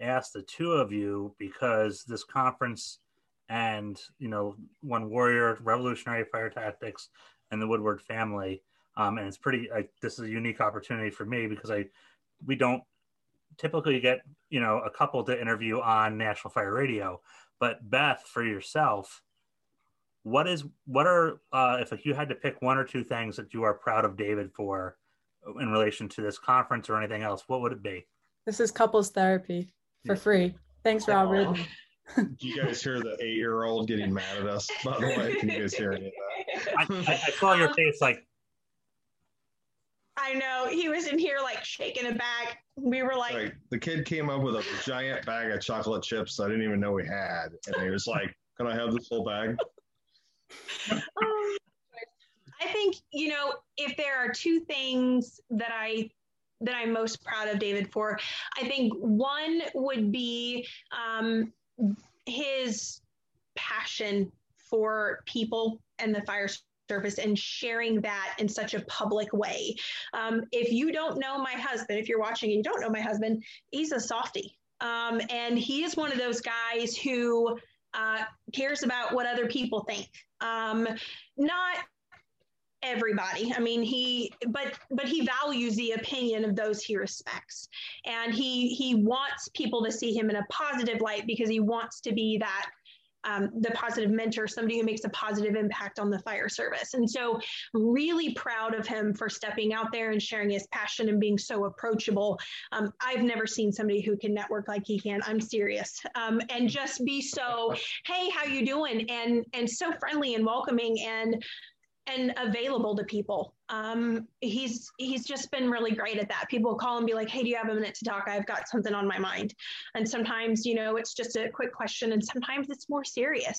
A: ask the two of you because this conference and you know one warrior revolutionary fire tactics and the woodward family um, and it's pretty like this is a unique opportunity for me because i we don't typically get you know a couple to interview on National Fire Radio. But Beth, for yourself, what is what are uh, if you had to pick one or two things that you are proud of David for in relation to this conference or anything else? What would it be?
D: This is couples therapy for yeah. free. Thanks, Robert.
C: Do you guys hear the eight-year-old getting mad at us? By the way, can you guys hear any of
A: that? I, I saw your face like
B: I know he was in here like shaking it back. We were like, like,
C: the kid came up with a giant bag of chocolate chips I didn't even know we had, and he was like, "Can I have this whole bag?"
B: I think you know if there are two things that I that I'm most proud of David for, I think one would be um, his passion for people and the fire service and sharing that in such a public way. Um, if you don't know my husband, if you're watching and you don't know my husband, he's a softie. Um, and he is one of those guys who uh, cares about what other people think. Um, not everybody i mean he but but he values the opinion of those he respects and he he wants people to see him in a positive light because he wants to be that um, the positive mentor, somebody who makes a positive impact on the fire service. And so, really proud of him for stepping out there and sharing his passion and being so approachable. Um, I've never seen somebody who can network like he can. I'm serious, um, and just be so, hey, how you doing? And and so friendly and welcoming and and available to people. Um, he's he's just been really great at that. People call and be like, "Hey, do you have a minute to talk? I've got something on my mind." And sometimes, you know, it's just a quick question, and sometimes it's more serious.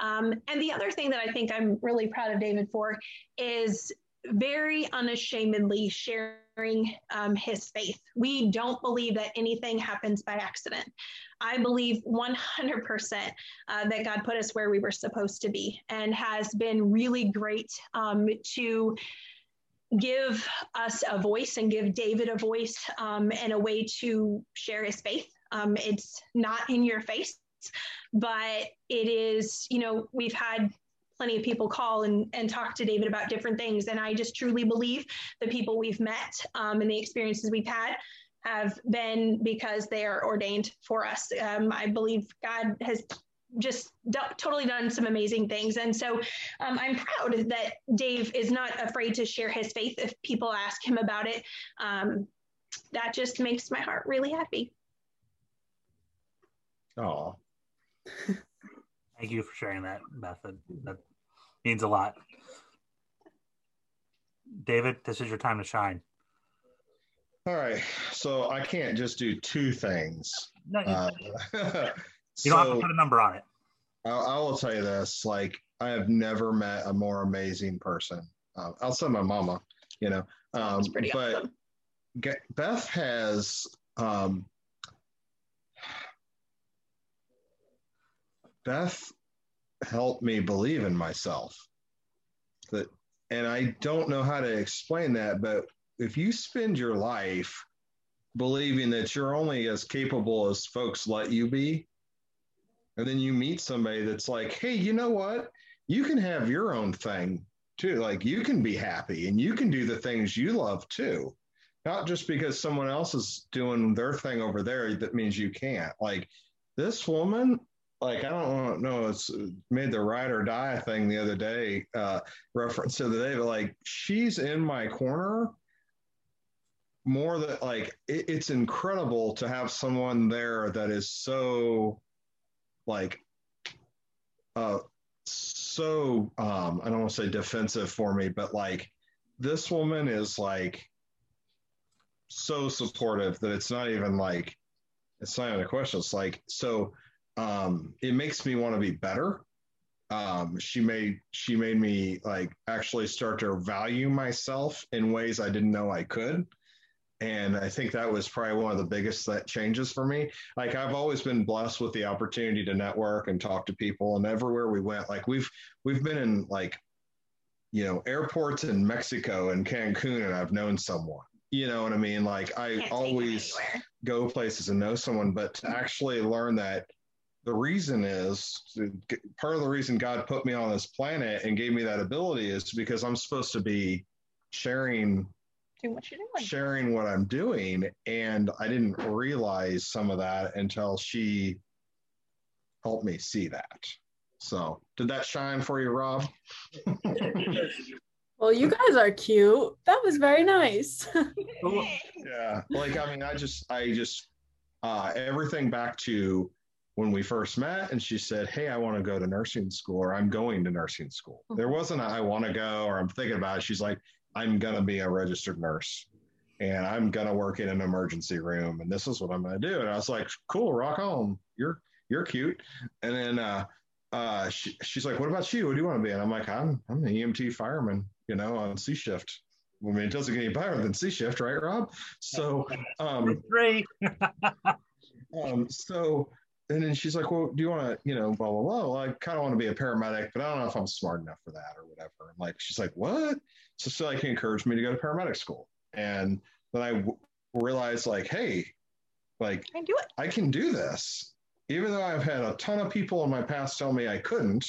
B: Um, and the other thing that I think I'm really proud of David for is very unashamedly sharing um, his faith. We don't believe that anything happens by accident. I believe 100% uh, that God put us where we were supposed to be and has been really great um, to give us a voice and give David a voice um, and a way to share his faith. Um, it's not in your face, but it is, you know, we've had plenty of people call and, and talk to David about different things. And I just truly believe the people we've met um, and the experiences we've had have been because they are ordained for us. Um, I believe God has just do- totally done some amazing things. And so um, I'm proud that Dave is not afraid to share his faith if people ask him about it. Um, that just makes my heart really happy.
C: Oh. [laughs]
A: Thank you for sharing that, Beth. That, that means a lot. David, this is your time to shine.
C: All right. So I can't just do two things. No, you, uh, [laughs]
A: you don't have to put a number on it.
C: I, I, will tell you this like, I have never met a more amazing person uh, outside my mama, you know. Um, pretty but awesome. Beth has um, Beth helped me believe in myself. That, and I don't know how to explain that, but if you spend your life believing that you're only as capable as folks let you be, and then you meet somebody that's like, hey, you know what? You can have your own thing too. Like you can be happy and you can do the things you love too. Not just because someone else is doing their thing over there, that means you can't. Like this woman, like I don't know, it's made the ride or die thing the other day, uh, reference to the day, but like she's in my corner more that like it, it's incredible to have someone there that is so like uh so um I don't want to say defensive for me, but like this woman is like so supportive that it's not even like it's not even a question. It's like so um it makes me want to be better. Um she made she made me like actually start to value myself in ways I didn't know I could and I think that was probably one of the biggest that changes for me. Like I've always been blessed with the opportunity to network and talk to people, and everywhere we went, like we've we've been in like you know airports in Mexico and Cancun, and I've known someone. You know what I mean? Like I always go places and know someone, but to actually learn that the reason is part of the reason God put me on this planet and gave me that ability is because I'm supposed to be sharing
B: doing what you're doing.
C: Sharing what I'm doing. And I didn't realize some of that until she helped me see that. So, did that shine for you, Rob? [laughs]
D: well, you guys are cute. That was very nice. [laughs]
C: yeah. Like, I mean, I just, I just, uh, everything back to when we first met and she said, Hey, I want to go to nursing school or I'm going to nursing school. Mm-hmm. There wasn't a, I want to go or I'm thinking about it. She's like, I'm going to be a registered nurse and I'm going to work in an emergency room and this is what I'm going to do. And I was like, cool, rock on. You're, you're cute. And then, uh, uh, she, she's like, what about you? What do you want to be? And I'm like, I'm, I'm an EMT fireman, you know, on C shift. I mean, it doesn't get any better than C shift, right, Rob? So, um,
A: great. [laughs]
C: um, so, and then she's like, well, do you want to, you know, blah, blah, blah. Well, I kind of want to be a paramedic, but I don't know if I'm smart enough for that or whatever. And like, she's like, what? So she like encouraged me to go to paramedic school. And then I w- realized like, hey, like
B: I can do it.
C: I can do this. Even though I've had a ton of people in my past tell me I couldn't,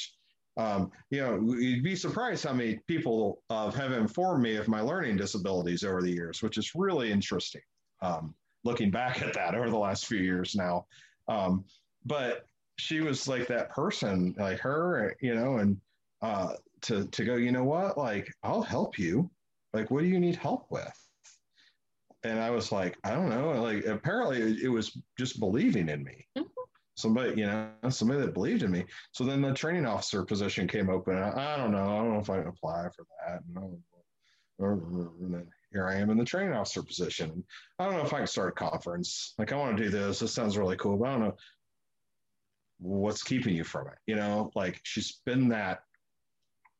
C: um, you know, you'd be surprised how many people uh, have informed me of my learning disabilities over the years, which is really interesting. Um, looking back at that over the last few years now, um, but she was like that person, like her, you know, and uh, to to go, you know what? Like, I'll help you. Like, what do you need help with? And I was like, I don't know. Like, apparently, it, it was just believing in me. Mm-hmm. Somebody, you know, somebody that believed in me. So then the training officer position came open. I, I don't know. I don't know if I can apply for that. And then here I am in the training officer position. I don't know if I can start a conference. Like, I want to do this. This sounds really cool, but I don't know what's keeping you from it. You know, like she's been that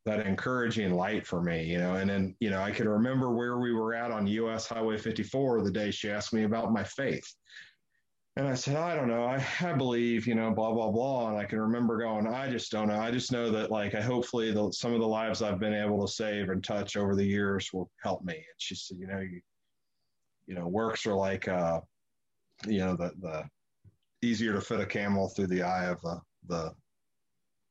C: that encouraging light for me, you know. And then, you know, I can remember where we were at on US Highway 54 the day she asked me about my faith. And I said, I don't know. I, I believe, you know, blah, blah, blah. And I can remember going, I just don't know. I just know that, like, I hopefully the, some of the lives I've been able to save and touch over the years will help me. And she said, you know, you, you know, works are like, uh, you know, the, the easier to fit a camel through the eye of the, the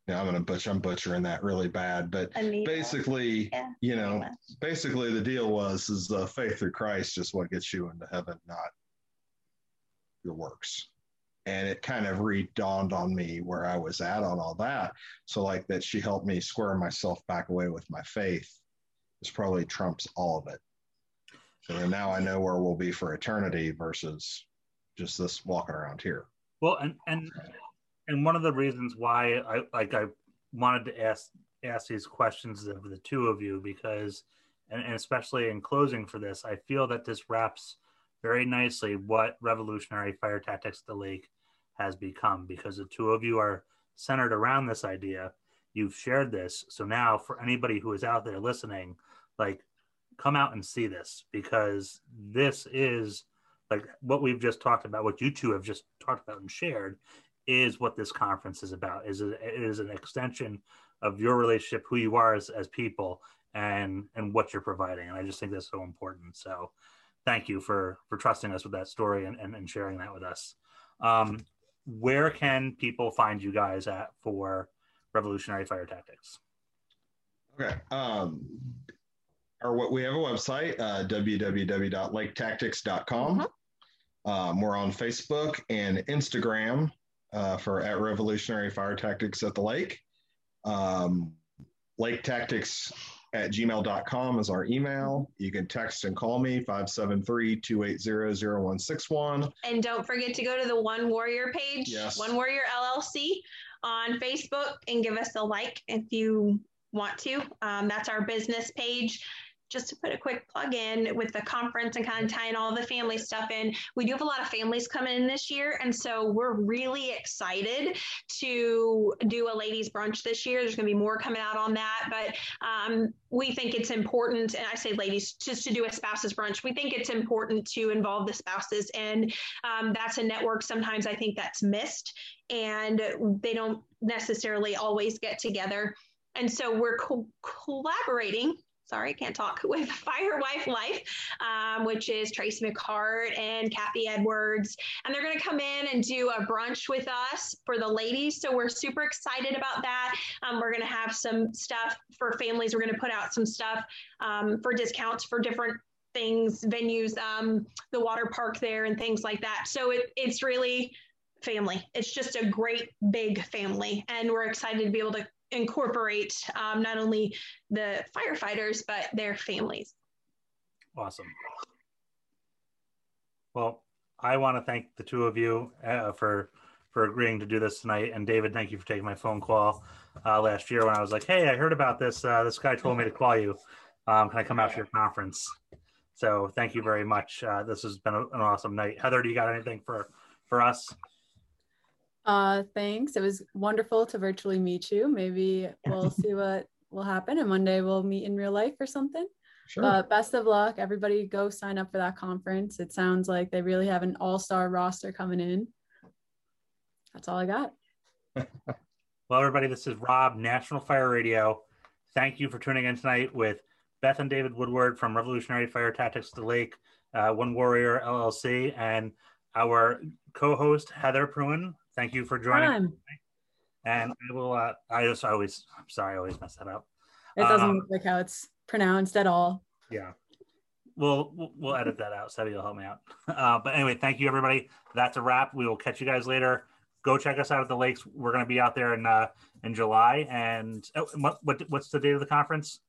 C: I'm gonna butcher. I'm butchering that really bad, but basically, yeah. you know, basically the deal was is uh, faith through Christ is what gets you into heaven, not your works. And it kind of re-dawned on me where I was at on all that. So like that, she helped me square myself back away with my faith. This probably trumps all of it. So now I know where we'll be for eternity versus just this walking around here.
A: Well, and and and one of the reasons why I like I wanted to ask ask these questions of the two of you because and, and especially in closing for this, I feel that this wraps very nicely what revolutionary fire tactics the lake has become because the two of you are centered around this idea. You've shared this. So now for anybody who is out there listening, like come out and see this because this is like what we've just talked about, what you two have just talked about and shared is what this conference is about. Is it is an extension of your relationship, who you are as, as people, and and what you're providing. And I just think that's so important. So, thank you for for trusting us with that story and and, and sharing that with us. Um, where can people find you guys at for Revolutionary Fire Tactics?
C: Okay. Um, or what we have a website, uh, www.laketactics.com. Mm-hmm. Um, we're on Facebook and Instagram uh, for at Revolutionary Fire Tactics at the Lake. Um, lake Tactics at gmail.com is our email. You can text and call me 573 280 0161.
B: And don't forget to go to the One Warrior page,
C: Yes.
B: One Warrior LLC on Facebook and give us a like if you want to. Um, that's our business page. Just to put a quick plug in with the conference and kind of tying all the family stuff in, we do have a lot of families coming in this year. And so we're really excited to do a ladies' brunch this year. There's going to be more coming out on that. But um, we think it's important, and I say ladies, just to do a spouses brunch. We think it's important to involve the spouses. And um, that's a network sometimes I think that's missed, and they don't necessarily always get together. And so we're co- collaborating sorry, can't talk [laughs] with Fire Wife Life, um, which is Tracy McCart and Kathy Edwards. And they're going to come in and do a brunch with us for the ladies. So we're super excited about that. Um, we're going to have some stuff for families. We're going to put out some stuff um, for discounts for different things, venues, um, the water park there, and things like that. So it, it's really family. It's just a great big family. And we're excited to be able to incorporate um, not only the firefighters but their families.
A: Awesome. Well, I want to thank the two of you uh, for for agreeing to do this tonight, and David, thank you for taking my phone call uh, last year when I was like, "Hey, I heard about this. Uh, this guy told me to call you. Um, can I come out to your conference?" So, thank you very much. Uh, this has been an awesome night. Heather, do you got anything for for us?
D: Uh, thanks. It was wonderful to virtually meet you. Maybe we'll see what will happen, and one day we'll meet in real life or something.
C: Sure.
D: But best of luck. Everybody go sign up for that conference. It sounds like they really have an all star roster coming in. That's all I got. [laughs]
A: Well, everybody, this is Rob, National Fire Radio. Thank you for tuning in tonight with Beth and David Woodward from Revolutionary Fire Tactics to Lake, uh, One Warrior LLC, and our co-host Heather Pruin. Thank you for joining.
D: Time.
A: And I will. Uh, I just always. I'm sorry, I always mess that up.
D: It doesn't
A: Um,
D: look like how it's pronounced at all.
A: Yeah. We'll we'll- we'll edit that out. Sebby will help me out. [laughs] Uh, but anyway, thank you everybody. That's a wrap. We will catch you guys later. Go check us out at the lakes. We're going to be out there in uh, in July. And oh, what, what what's the date of the conference?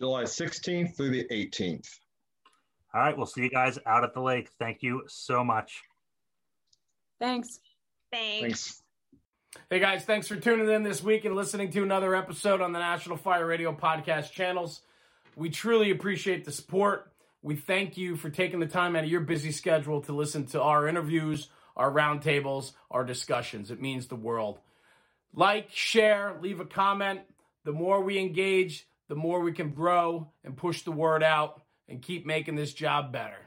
C: July 16th through the 18th.
A: All right, we'll see you guys out at the lake. Thank you so much.
D: Thanks.
B: Thanks.
C: Thanks.
E: Hey guys, thanks for tuning in this week and listening to another episode on the National Fire Radio podcast channels. We truly appreciate the support. We thank you for taking the time out of your busy schedule to listen to our interviews, our roundtables, our discussions. It means the world. Like, share, leave a comment. The more we engage, the more we can grow and push the word out and keep making this job better.